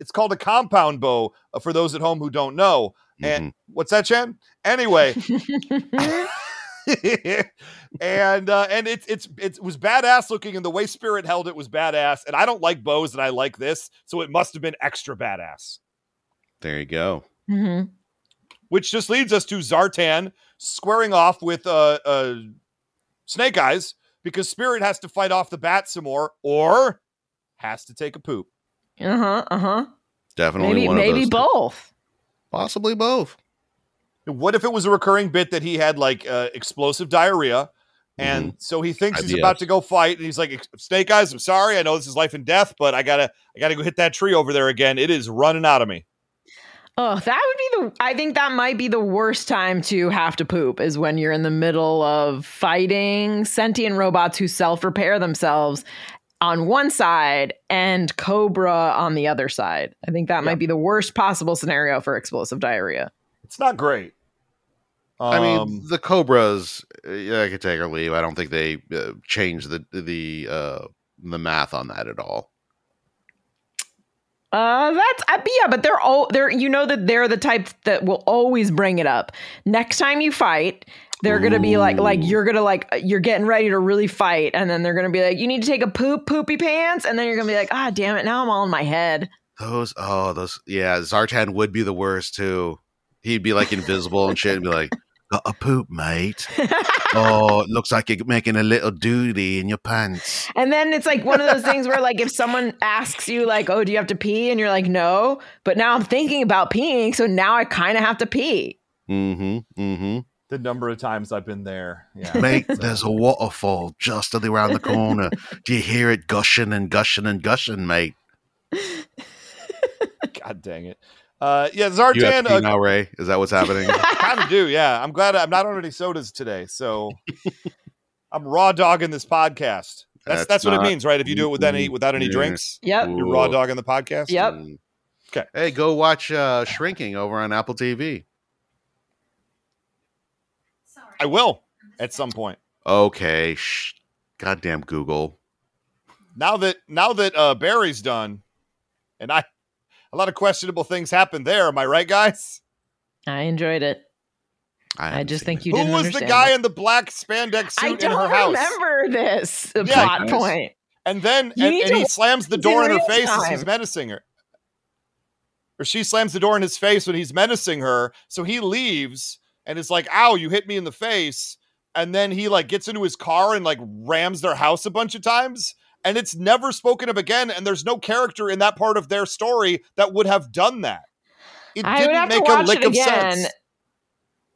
it's called a compound bow uh, for those at home who don't know. And Mhm. what's that, Chan? Anyway, [LAUGHS] and uh, and it's it's it was badass looking, and the way Spirit held it was badass. And I don't like bows, and I like this, so it must have been extra badass. There you go. Mhm. Which just leads us to Zartan squaring off with uh, uh, Snake Eyes because Spirit has to fight off the bat some more, or has to take a poop. Uh-huh. Uh-huh. Definitely Maybe one of maybe those. both. Possibly both. What if it was a recurring bit that he had like uh, explosive diarrhea? And so he thinks he's about to go fight, and he's like, "Snake Eyes, I'm sorry. I know this is life and death, but I gotta, I gotta go hit that tree over there again. It is running out of me." Oh, that would be the I think that might be the worst time to have to poop is when you're in the middle of fighting sentient robots who self-repair themselves on one side and Cobra on the other side. I think that might be the worst possible scenario for explosive diarrhea. It's not great. I mean, Um, the Cobras. uh, Yeah, I could take or leave. I don't think they uh, changed the the uh, the math on that at all. Uh, that's uh, yeah, but they're all they're you know that they're the type that will always bring it up. Next time you fight, they're gonna be like like you're gonna like you're getting ready to really fight, and then they're gonna be like, you need to take a poop poopy pants, and then you're gonna be like, ah, damn it, now I'm all in my head. Those oh those yeah Zartan would be the worst too. He'd be like invisible and shit and be like, "Got a poop, mate? Oh, it looks like you're making a little doody in your pants." And then it's like one of those things where like if someone asks you like, "Oh, do you have to pee?" and you're like, "No," but now I'm thinking about peeing, so now I kind of have to pee. Mm-hmm. Mm-hmm. the number of times I've been there, yeah, Mate, there's a waterfall just around the [LAUGHS] corner. Do you hear it gushing and gushing and gushing, mate? God dang it. Uh, yeah, You have Zartan to uh, now, Ray. Is that what's happening? [LAUGHS] kind of do. Yeah, I'm glad I'm not on any sodas today, so [LAUGHS] I'm raw dogging this podcast. That's That's that's, what it not- means, right? If you do it without any without any yeah. drinks, Yep. you're raw dogging the podcast. Yep. Mm. Okay. Hey, go watch uh, Shrinking over on Apple TV. I will at some point. Okay. Shh. Goddamn Google. Now that now that uh, Barry's done, and I, a lot of questionable things happened there. Am I right, guys? I enjoyed it. I, haven't just think it. you Who didn't was the guy it. in the black spandex I suit in her don't house? remember this Yeah, plot point. And then and, and he slams the door in in her real face as he's menacing her. Or she slams the door in his face when he's menacing her. So he leaves and is like, ow, you hit me in the face. And then he like gets into his car and like rams their house a bunch of times. And it's never spoken of again. And there's no character in that part of their story that would have done that. It I didn't make a lick of sense.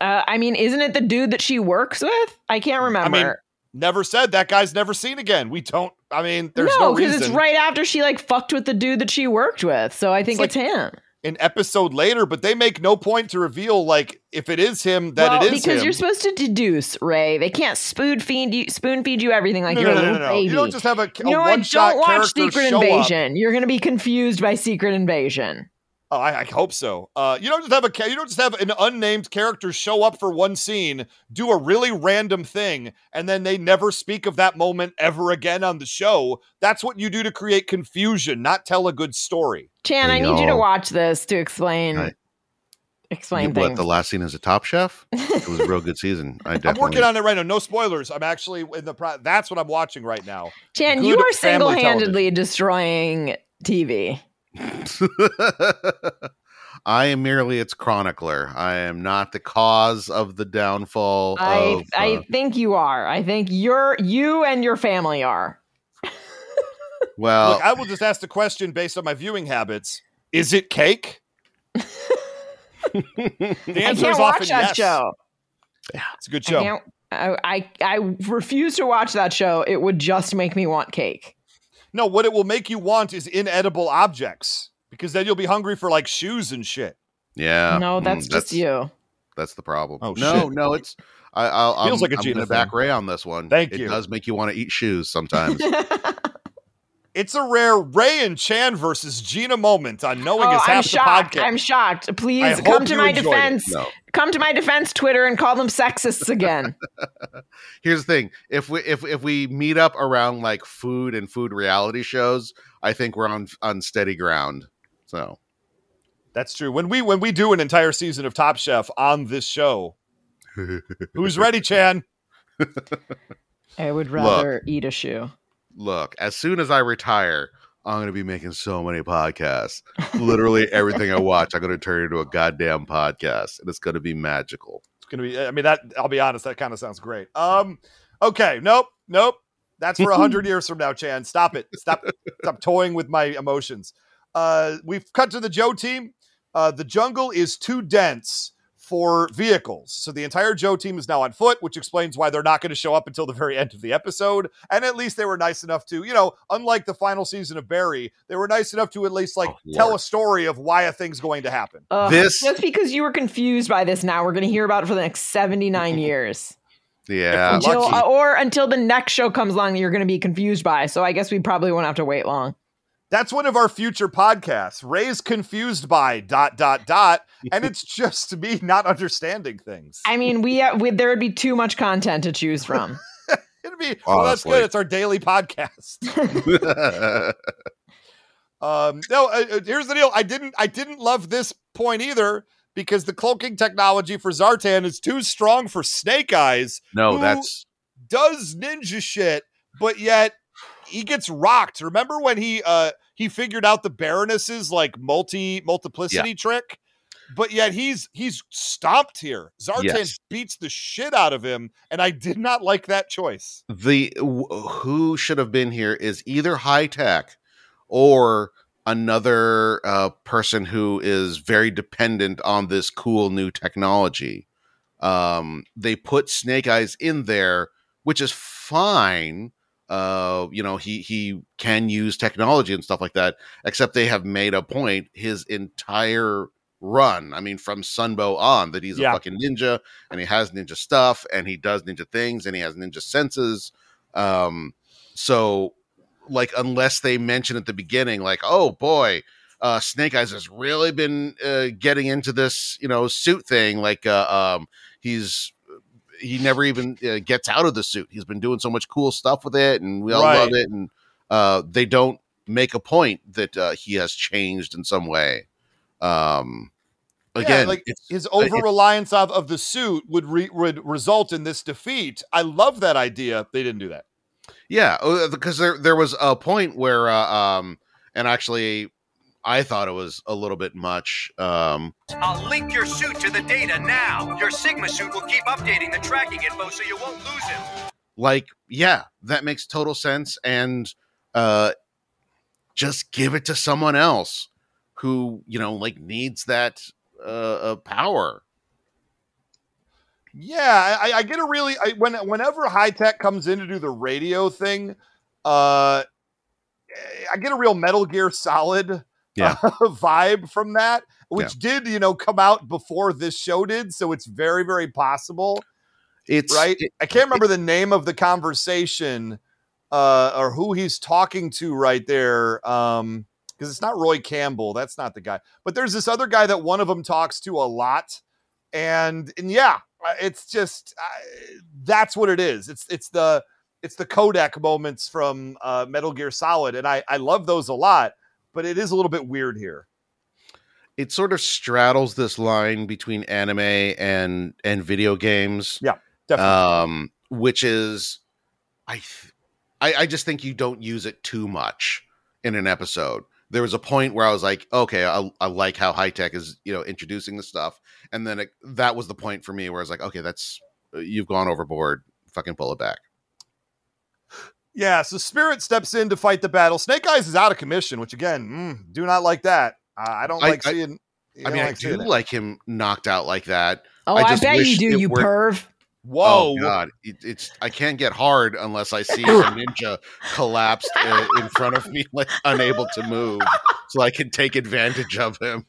Uh, I mean, isn't it the dude that she works with? I can't remember. mean, Never said that guy's never seen again. We don't. I mean, there's no, no, because reason. it's right after she like fucked with the dude that she worked with. So I think It's it's, him. An episode later, but they make no point to reveal like if it is him that well, it is because him. you're supposed to deduce, Ray. They can't spoon feed you, spoon feed you everything like no, you're no, a no, little no, no. baby. You don't just have a, You know a one shot Don't watch Secret show up. Invasion. You're gonna be confused by Secret Invasion. Oh, I, I hope so. Uh, you don't just have a you don't just have an unnamed character show up for one scene, do a really random thing, and then they never speak of that moment ever again on the show. That's what you do to create confusion, not tell a good story. Chan, I need you to watch this to explain Right. explain You- what, things. the last scene as a Top Chef? It was a real good season. I [LAUGHS] I'm working on it right now. No spoilers. I'm actually in the pro- that's what I'm watching right now. Chan, good you are single-handedly destroying TV. [LAUGHS] I am merely its chronicler. I am not the cause of the downfall I of. I uh, think you are. I think you're you and your family are. Well, Look, I will just ask the question based on my viewing habits: Is it cake? [LAUGHS] The I answer can't is watch often that yes. show. It's a good I show. can't. I, I I refuse to watch that show. It would just make me want cake. No, what it will make you want is inedible objects because then you'll be hungry for like shoes and shit. Yeah. no, mm, that's just you. That's the problem. Oh, no, shit. no, it's I, I'll, Feels I'm, like a I'm Gina gonna back. Ray on this one. Thank it you. It does make you want to eat shoes sometimes. [LAUGHS] [LAUGHS] It's a rare Ray and Chan versus Gina moment on knowing oh, is I'm half the shocked. podcast. I'm shocked. Please hope come to my defense. no. Come to my defense Twitter and call them sexists again. [LAUGHS] Here's the thing: if we if if we meet up around like food and food reality shows, I think we're on on steady ground. So That's true. When we when we do an entire season of Top Chef on this show, [LAUGHS] who's ready, Chan? I would rather eat a shoe. Look, as soon as I retire, I'm going to be making so many podcasts. Literally [LAUGHS] everything I watch, I'm going to turn into a goddamn podcast, and it's going to be magical. It's gonna be. I mean, that. I'll be honest. That kind of sounds great. Um. Okay. Nope. Nope. That's for a hundred [LAUGHS] years from now, Chan. Stop it. Stop. stop toying with my emotions. Uh, we've cut to the Joe team. Uh, the jungle is too dense for vehicles, so the entire Joe team is now on foot, which explains why they're not going to show up until the very end of the episode. And at least they were nice enough to, you know, unlike the final season of Barry, they were nice enough to at least like Oh, tell a story of why a thing's going to happen. Ugh, This- just because you were confused by this now, we're going to hear about it for the next 79 [LAUGHS] years. Yeah. Until, uh, or until the next show comes along that you're going to be confused by. So I guess we probably won't have to wait long. That's one of our future podcasts. Ray's confused by dot dot dot, [LAUGHS] and it's just me not understanding things. I mean, we, uh, we there would be too much content to choose from. [LAUGHS] It'd be well. That's good. It's our daily podcast. [LAUGHS] Um, no, uh, uh, here's the deal. I didn't. I didn't love this point either because the cloaking technology for Zartan is too strong for Snake Eyes. no, Who that's does ninja shit, but yet he gets rocked. Remember when he uh he figured out the Baroness's like multi multiplicity trick? But yet he's he's stomped here. Zartan Yes. beats the shit out of him, and I did not like that choice. the w- who should have been here is either high tech or another uh, person who is very dependent on this cool new technology. Um, they put Snake Eyes in there, which is fine. Uh, you know, he he can use technology and stuff like that. Except they have made a point his entire run. I mean, from Sunbow on, that he's Yeah. a fucking ninja and he has ninja stuff and he does ninja things and he has ninja senses. Um, so like unless they mention at the beginning, like, oh boy, uh, Snake Eyes has really been uh, getting into this, you know, suit thing. Like, uh, um, he's he never even uh, gets out of the suit. He's been doing so much cool stuff with it, and we all Right. love it. And uh, they don't make a point that uh, he has changed in some way. Um, Yeah, again, like it's- his over reliance of, of the suit would re- would result in this defeat. I love that idea. They didn't do that. Yeah, uh, because there there was a point where, uh, um, and actually, I thought it was a little bit much. Um, I'll link your suit to the data now. Your Sigma suit will keep updating the tracking info so you won't lose him. like, yeah, that makes total sense, and uh, just give it to someone else who you know like needs that uh, uh power. Yeah, I, I get a really I, when whenever high tech comes in to do the radio thing, uh, I get a real Metal Gear Solid Yeah. uh, [LAUGHS] vibe from that, which did you know come out before this show did, so it's very very possible, It's right? it- I can't remember the name of the conversation uh, or who he's talking to right there. Um, because it's not Roy Campbell, that's not the guy, but there's this other guy that one of them talks to a lot, and and yeah, uh, it's just uh, that's what it is. It's it's the it's the Codec moments from uh, Metal Gear Solid, and I I love those a lot, but it is a little bit weird here. it sort of straddles this line between anime and and video games. Yeah, definitely. um, which is I, th- I I just think you don't use it too much in an episode. There was a point where I was like, okay, I, I like how high tech is you know introducing the stuff, and then it, that was the point for me where I was like, okay, that's you've gone overboard. Fucking pull it back. Yeah, so Spirit steps in to fight the battle. Snake Eyes is out of commission, which again, mm, do not like that. Uh, I don't I- like I- seeing. I don't mean, I like seeing do it. like him knocked out like that. Oh, I I, just bet you do, you were- perv. Whoa! Oh God, it, it's I can't get hard unless I see a ninja collapsed uh, in front of me, like unable to move, so I can take advantage of him.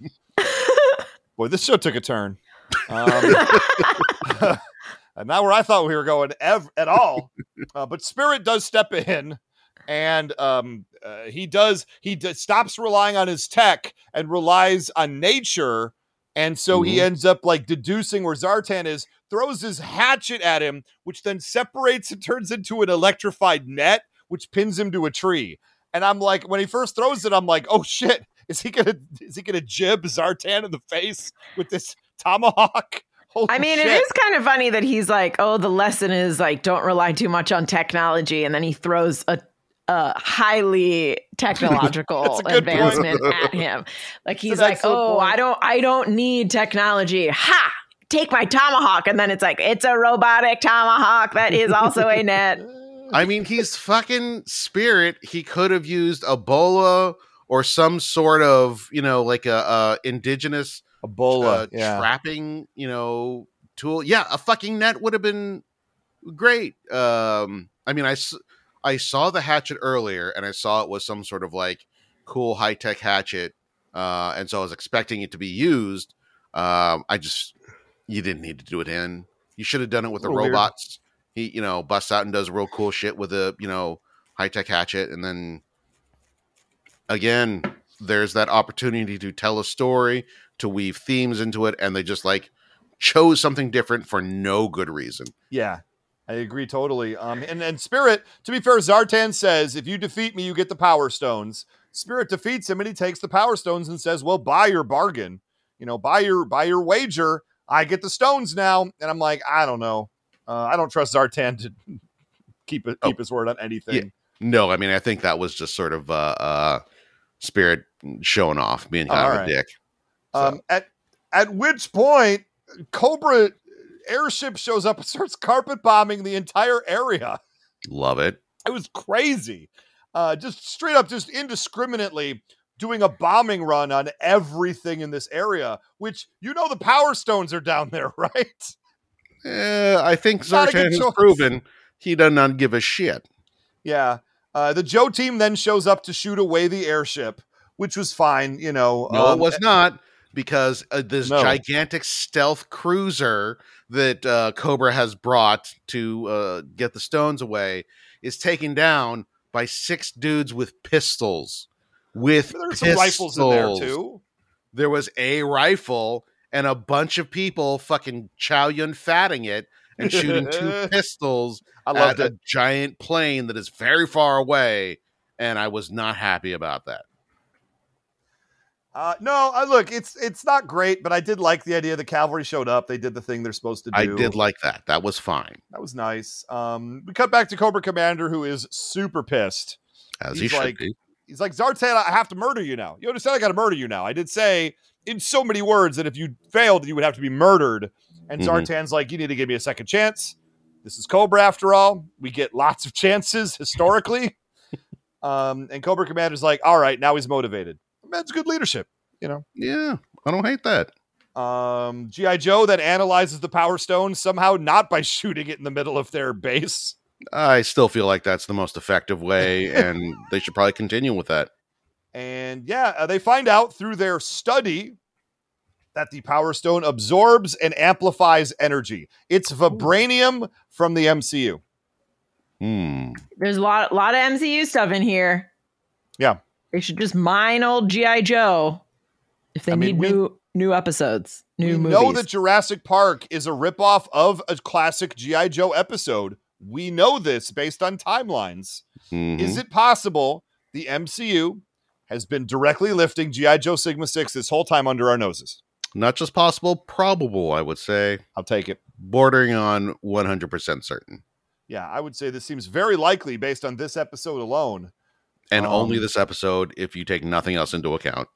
Boy, this show took a turn. [LAUGHS] Um, and [LAUGHS] not where I thought we were going ev- at all. [LAUGHS] Uh, but Spirit does step in, and um, uh, he does he d- stops relying on his tech and relies on nature, and so he Mhm. ends up like deducing where Zartan is, throws his hatchet at him, which then separates and turns into an electrified net, which pins him to a tree. And I'm like, when he first throws it, I'm like, oh shit, is he gonna is he gonna jib Zartan in the face with this tomahawk? Holy I mean, shit. it is kind of funny that he's like, "Oh, the lesson is like don't rely too much on technology," and then he throws a, a highly technological [LAUGHS] a good point. advancement at [LAUGHS] him. Like he's like, "Oh, point. I don't, I don't need technology." Ha! Take my tomahawk, and then it's like it's a robotic tomahawk that is also a [LAUGHS] net. I mean, he's fucking spirit. He could have used a bola or some sort of, you know, like a, a indigenous Ebola, uh, yeah. trapping, you know, tool. Yeah, a fucking net would have been great. Um, I mean, I I saw the hatchet earlier, and I saw it was some sort of like cool high tech hatchet, uh, and so I was expecting it to be used. Um, I just you didn't need to do it in. You should have done it with the Little weird. robots. He, you know, busts out and does real cool shit with a you know high tech hatchet, and then again, there's that opportunity to tell a story, to weave themes into it, and they just like chose something different for no good reason. Yeah, I agree totally. Um, and and Spirit, to be fair, Zartan says, "If you defeat me, you get the Power Stones." Spirit defeats him, and he takes the Power Stones and says, "Well, buy your bargain. You know, buy your buy your wager. I get the stones now." And I'm like, I don't know. Uh, I don't trust Zartan to [LAUGHS] keep Oh, keep his word on anything. No, I mean I think that was just sort of uh, uh spirit showing off, being kind All of right. a dick. Um, at at which point, Cobra airship shows up and [LAUGHS] starts carpet bombing the entire area. Love it. It was crazy. Uh, just straight up, just indiscriminately doing a bombing run on everything in this area, which you know the power stones are down [LAUGHS] there, right? Eh, I think Zartan has proven he does not give a shit. Yeah. Uh, the Joe team then shows up to shoot away the airship, which was fine, you know. No, um, it was not because uh, this No. gigantic stealth cruiser that uh, Cobra has brought to uh, get the stones away is taken down by six dudes with pistols. With There's some rifles in there too. There was a rifle and a bunch of people fucking chow yun fatting it and shooting two [LAUGHS] pistols I loved at it. a giant plane that is very far away. And I was not happy about that. Uh, no, uh, look, it's it's not great, but I did like the idea the cavalry showed up. They did the thing they're supposed to do. I did like that. That was fine, that was nice. Um, we cut back to Cobra Commander, who is super pissed. as he He's should like- be. He's like, Zartan, I have to murder you now. You understand? I got to murder you now. I did say in so many words that if you failed, you would have to be murdered. And Mhm. Zartan's like, you need to give me a second chance. This is Cobra after all. We get lots of chances historically. [LAUGHS] um, and Cobra Commander's like, all right, now he's motivated. That's good leadership, you know. Yeah, I don't hate that. Um, GI Joe that analyzes the Power Stone somehow not by [LAUGHS] shooting it in the middle of their base. I still feel like that's the most effective way, [LAUGHS] and they should probably continue with that. And yeah, uh, they find out through their study that the Power Stone absorbs and amplifies energy. It's vibranium from the MCU. Hmm. There's a lot, lot of MCU stuff in here. Yeah. They should just mine old GI Joe if they I mean, need we- new new episodes, new we movies. know that Jurassic Park is a ripoff of a classic GI Joe episode. We know this based on timelines. Mhm. Is it possible the MCU has been directly lifting GI Joe Sigma 6 this whole time under our noses? Not just possible, probable, I would say. I'll take it. Bordering on 100% certain. Yeah, I would say this seems very likely based on this episode alone. And Um, only this episode if you take nothing else into account.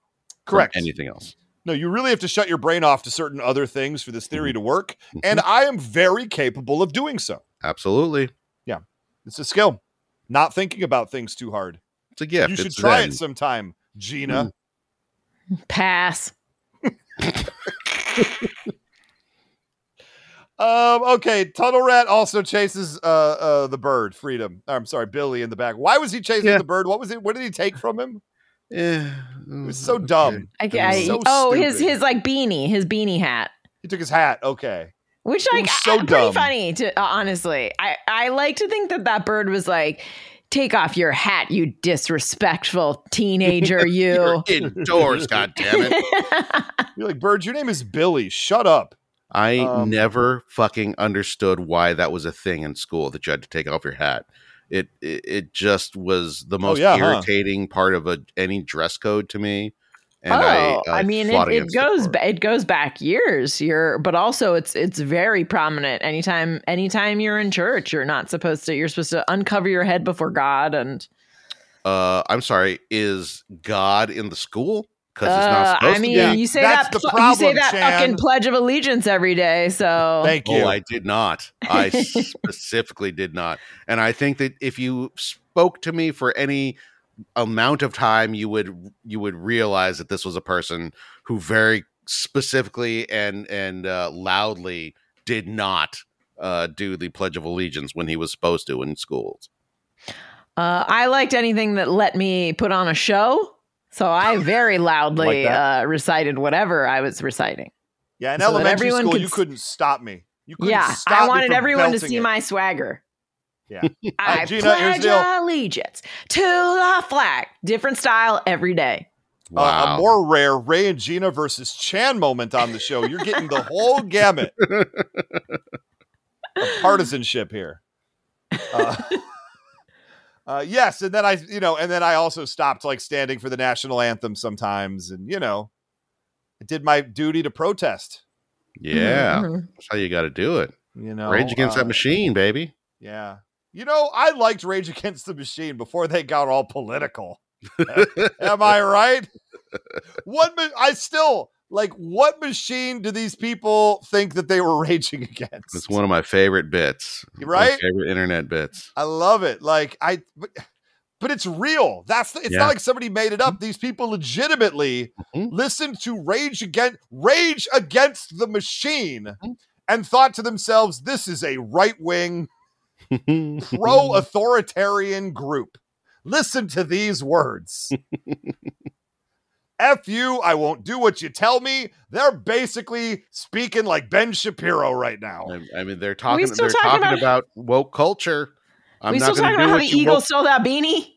Correct. Anything else. No, you really have to shut your brain off to certain other things for this theory Mm-hmm. to work. And I am very capable of doing so. Absolutely. Yeah. It's a skill. Not thinking about things too hard. It's a gift. you should It's try Zen. it sometime, Gina. pass. [LAUGHS] Um, okay, Tunnel Rat also chases uh, uh, the bird, Freedom. I'm sorry, Billy in the back. Why was he chasing Yeah. the bird? What was it? What did he take from him? [SIGHS] Eh, It was so dumb. I, was I- so oh, his stupid. his like beanie, his beanie hat. He took his hat. Okay. Which It like was so uh, pretty funny to uh, honestly. I I like to think that that bird was like, "Take off your hat, you disrespectful teenager, [LAUGHS] You're you." indoors, God damn it. [LAUGHS] You're like, Bird, your name is Billy. Shut up. I Um, never fucking understood why that was a thing in school that you had to take off your hat. It it, it just was the most Oh, yeah, huh? irritating part of a any dress code to me. And oh, I, I, I, mean, it, it goes ba- it goes back years. You're, but also it's it's very prominent. Anytime anytime you're in church, you're not supposed to. You're supposed to uncover your head before God and. Uh, I'm sorry. Is God in the school? Because it's Uh, not supposed I mean, to Yeah, be. you say that's that the fu- you say that Chan. fucking Pledge of Allegiance every day. So Thank you. Oh, I did not. I [LAUGHS] specifically did not. And I think that if you spoke to me for any amount of time, you would you would realize that this was a person who very specifically and and uh, loudly did not uh, do the Pledge of Allegiance when he was supposed to in schools. Uh, I liked anything that let me put on a show. So I very loudly Like uh, recited whatever I was reciting. Yeah, in So that elementary school, could you couldn't stop me. You couldn't Yeah, stop I wanted from everyone to see it. my swagger. Yeah. [LAUGHS] I Uh, Gina, here's pledge the allegiance to the flag. Different style every day. Uh, Wow. a more rare Ray and Gina versus Chan moment on the show. You're getting the whole gamut [LAUGHS] of partisanship here. Uh, [LAUGHS] uh, yes, and then I, you know, and then I also stopped like standing for the national anthem sometimes, and you know, I did my duty to protest. yeah, Mhm. that's how you got to do it. You know, Rage against uh, that machine, baby. Yeah, you know, I liked Rage Against the Machine before they got all political. [LAUGHS] Am I right? What ma- I still like. What machine do these people think that they were [LAUGHS] raging against? It's one of my favorite bits. My Right? favorite internet bits. I love it. Like I, but, but it's real. That's the, it's Yeah. not like somebody made it up. These people legitimately Mhm. listened to Rage Against Rage Against the Machine Mhm. and thought to themselves, "This is a right wing, [LAUGHS] pro authoritarian group. Listen to these words." [LAUGHS] F you, I won't do what you tell me. They're basically speaking like Ben Shapiro right now. I, I mean, they're talking. still They're talking talking about- about, woke culture. I'm we not still going talking about how the you Eagles woke. stole that beanie?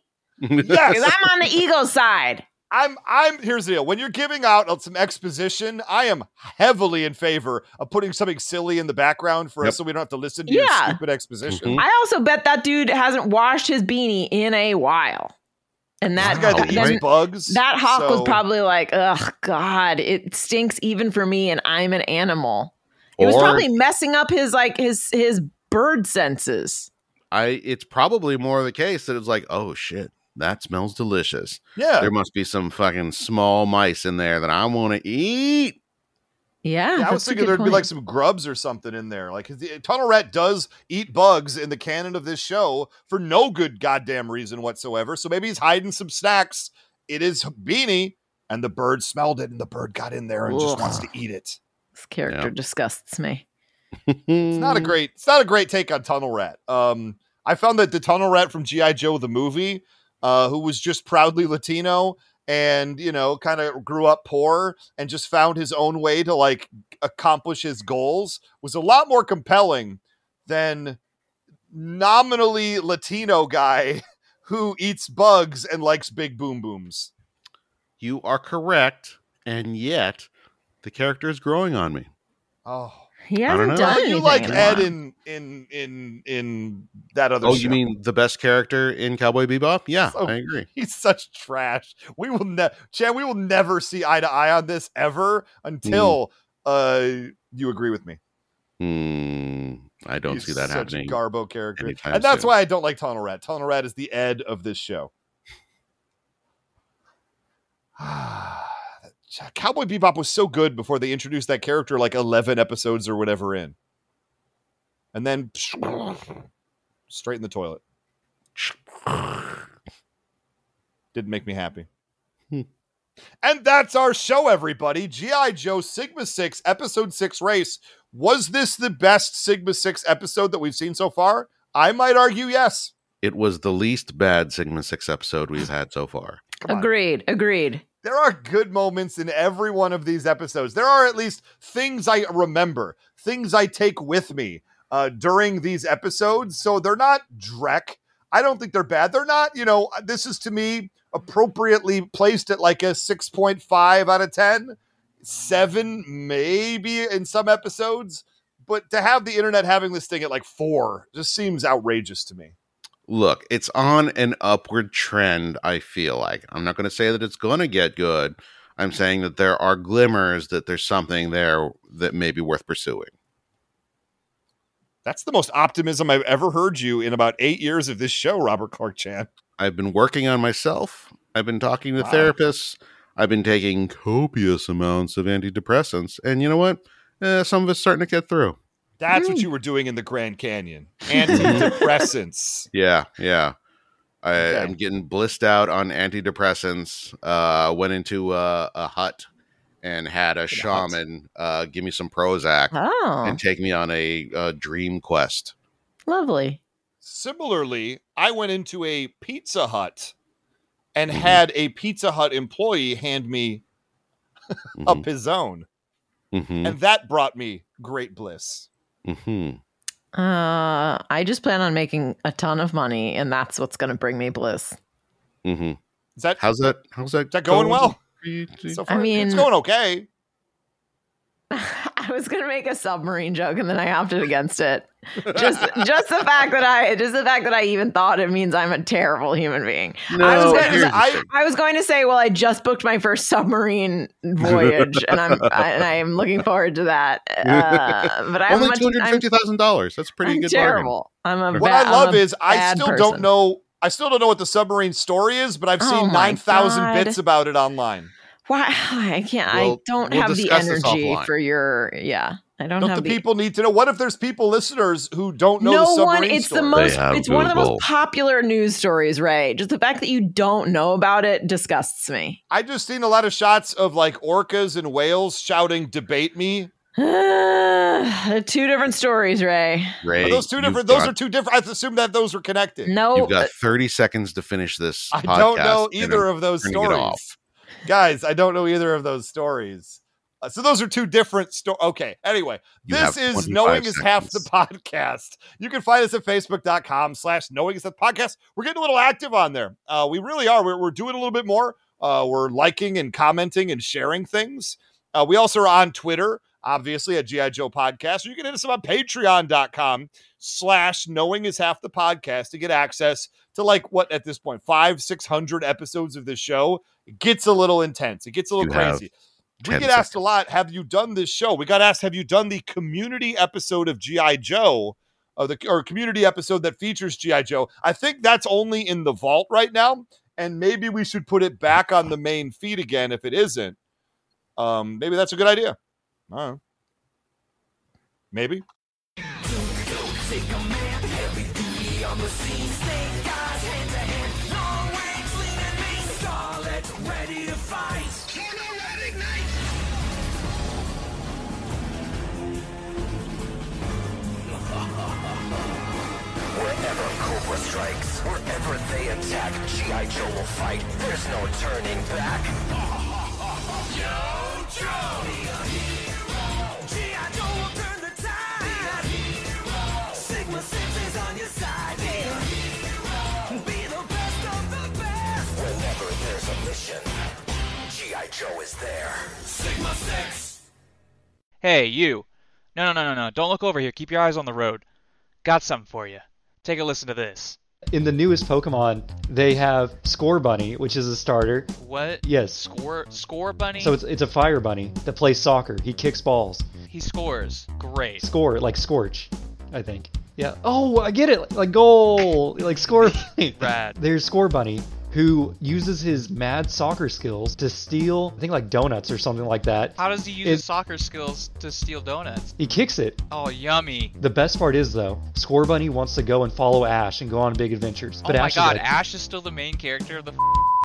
[LAUGHS] Yes. I'm on the Eagles side. I'm I'm here's the deal. When you're giving out some exposition, I am heavily in favor of putting something silly in the background for Yep. us so we don't have to listen to your Yeah. stupid exposition. Mhm. I also bet that dude hasn't washed his beanie in a while. And that This guy that then bugs. that hawk was probably like, "Ugh, God, it stinks even for me, and I'm an animal." It was probably messing up his like his his bird senses. I. It's probably more the case that it's like, oh shit, that smells delicious. yeah. There must be some fucking small mice in there that I want to eat. Yeah, Yeah, I was thinking there'd be like some grubs or something in there. Like the, Tunnel Rat does eat bugs in the canon of this show for no good goddamn reason whatsoever. So maybe he's hiding some snacks It is beanie, and the bird smelled it, and the bird got in there and just wants to eat it. this character Yeah. disgusts me. It's not a great it's not a great take on Tunnel Rat. Um I found that the Tunnel Rat from G.I. Joe the movie, uh, who was just proudly Latino and you know, kind of grew up poor and just found his own way to like accomplish his goals was a lot more compelling than nominally Latino guy [LAUGHS] who eats bugs and likes big boom booms. You are correct, and yet the character is growing on me. Oh. He I don't hasn't know. done Well, you like Ed in in in in that other Oh, show. you mean the best character in Cowboy Bebop? Yeah, So- I agree. [LAUGHS] He's such trash. We will never, Chad. We will never see eye to eye on this ever until uh you agree with me. Hmm, I don't He's see that such happening. A Garbo character, and that's soon. why I don't like Tunnel Rat. Tunnel Rat is the Ed of this show. [SIGHS] [SIGHS] [SIGHS] Cowboy Bebop was so good before they introduced that character like eleven episodes or whatever in, and then [SNIFFS] straight in the toilet. [SNIFFS] Didn't make me happy. Hmm. And that's our show, everybody. G.I. Joe Sigma 6, Episode 6 race. Was this the best Sigma 6 episode that we've seen so far? I might argue yes. It was the least bad Sigma Six episode we've had so far. Come on. Agreed. There are good moments in every one of these episodes. There are at least things I remember, things I take with me uh, during these episodes. So they're not dreck. I don't think they're bad. They're not, you know, this is to me appropriately placed at like a 6.5 out of 10, seven, maybe in some episodes. But to have the internet having this thing at like four just seems outrageous to me. Look, it's on an upward trend, I feel like. I'm not going to say that it's going to get good. I'm saying that there are glimmers that there's something there that may be worth pursuing. That's the most optimism I've ever heard you in about eight years of this show, Robert Clark Chan. I've been working on myself. I've been talking to Wow. therapists. I've been taking copious amounts of antidepressants. And you know what? Eh, some of it's starting to get through. That's what you were doing in the Grand Canyon. Antidepressants. [LAUGHS] Yeah, yeah. I, Okay. I'm getting blissed out on antidepressants. Uh, went into a, a hut and had a hut. shaman uh, give me some Prozac Oh, and take me on a, uh dream quest. lovely. Similarly, I went into a Pizza Hut and Mhm. had a Pizza Hut employee hand me [LAUGHS] a pizzone, Mm-hmm, and that brought me great bliss. Hmm Uh, I just plan on making a ton of money, and that's what's going to bring me bliss. Mm-hmm. Is that How's that? How's that? is that going well? for you? So I far, mean- it's going okay. [LAUGHS] I was going to make a submarine joke, and then I opted against it. Just, just the fact that I, just the fact that I even thought it means I'm a terrible human being. No, I was gonna I- I was going to say, well, I just booked my first submarine voyage, and I'm [LAUGHS] and I am looking forward to that. Uh, but I only two hundred fifty thousand dollars. That's pretty I'm good bargain. terrible. I'm a What ba- I love is I still person. don't know. I still don't know what the submarine story is, but I've Oh seen nine thousand bits about it online. Why [LAUGHS] I can't. I We'll- don't we'll have the energy for your. Yeah, I don't, Don't have the the people need to know? What if there's people listeners who don't know the no submarine one. It's story? the most. have It's one of the most popular news stories, Ray. Just the fact that you don't know about it disgusts me. I've just seen a lot of shots of like orcas and whales shouting "debate me." [SIGHS] two different stories, Ray. Ray, Are those two different? Those got- are two different. I assume that those were connected. No, You've got uh thirty seconds to finish this. I don't know either of those turning it stories, off. Guys. I don't know either of those stories. Uh, so those are two different stories. Okay. Anyway, You this is 25 knowing is half the podcast. You can find us at facebook.com slash knowing is the podcast. We're getting a little active on there. Uh, we really are. We're, we're doing a little bit more. Uh, we're liking and commenting and sharing things. Uh, we also are on Twitter, obviously at GI Joe Podcast. Or you can hit us up on patreon.com slash knowing is half the podcast to get access to like what at this point, five, six hundred episodes of this show. It gets a little intense. It gets a little You crazy. We 10 get asked a lot, have you done this show? We got asked, have you done the community episode of G.I. Joe? Of the or community episode that features G.I. Joe. I think that's only in the vault right now. And maybe we should put it back on the main feed again if it isn't. Um, maybe that's a good idea. I. Maybe. Wherever Cobra strikes, wherever they attack, G.I. Joe will fight. There's no turning back. [LAUGHS] Yo, Joe! Joe is there. Sigma 6! Hey, you. No, no, no, no, no. Don't look over here. Keep your eyes on the road. Got something for you. Take a listen to this. In the newest Pokemon, they have Scorbunny, which is a starter. What? Yes. Score score bunny? So it's it's a fire bunny that plays soccer. He kicks balls. he scores. Great. Score like Scorch, I think. Yeah. Oh, I get it. Like goal, like Scorbunny. [LAUGHS] Rad. There's Scorbunny who uses his mad soccer skills to steal, I think like donuts or something like that. How does he use It- his soccer skills to steal donuts? He kicks it. Oh, yummy. The best part is though, Scorbunny wants to go and follow Ash and go on big adventures. But oh my Ash is god, like, Ash is still the main character of the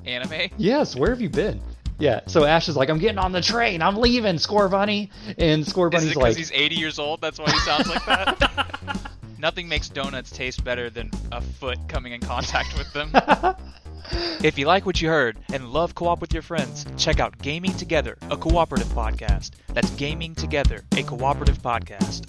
anime? Yes, where have you been? Yeah, so Ash is like, I'm getting on the train, I'm leaving, Scorbunny. And Score Is Bunny's because like, he's 80 years old? That's why he sounds like that? [LAUGHS] Nothing makes donuts taste better than a foot coming in contact with them. [LAUGHS] If you like what you heard and love co op with your friends, check out Gaming Together, a cooperative podcast. That's Gaming Together, a cooperative podcast.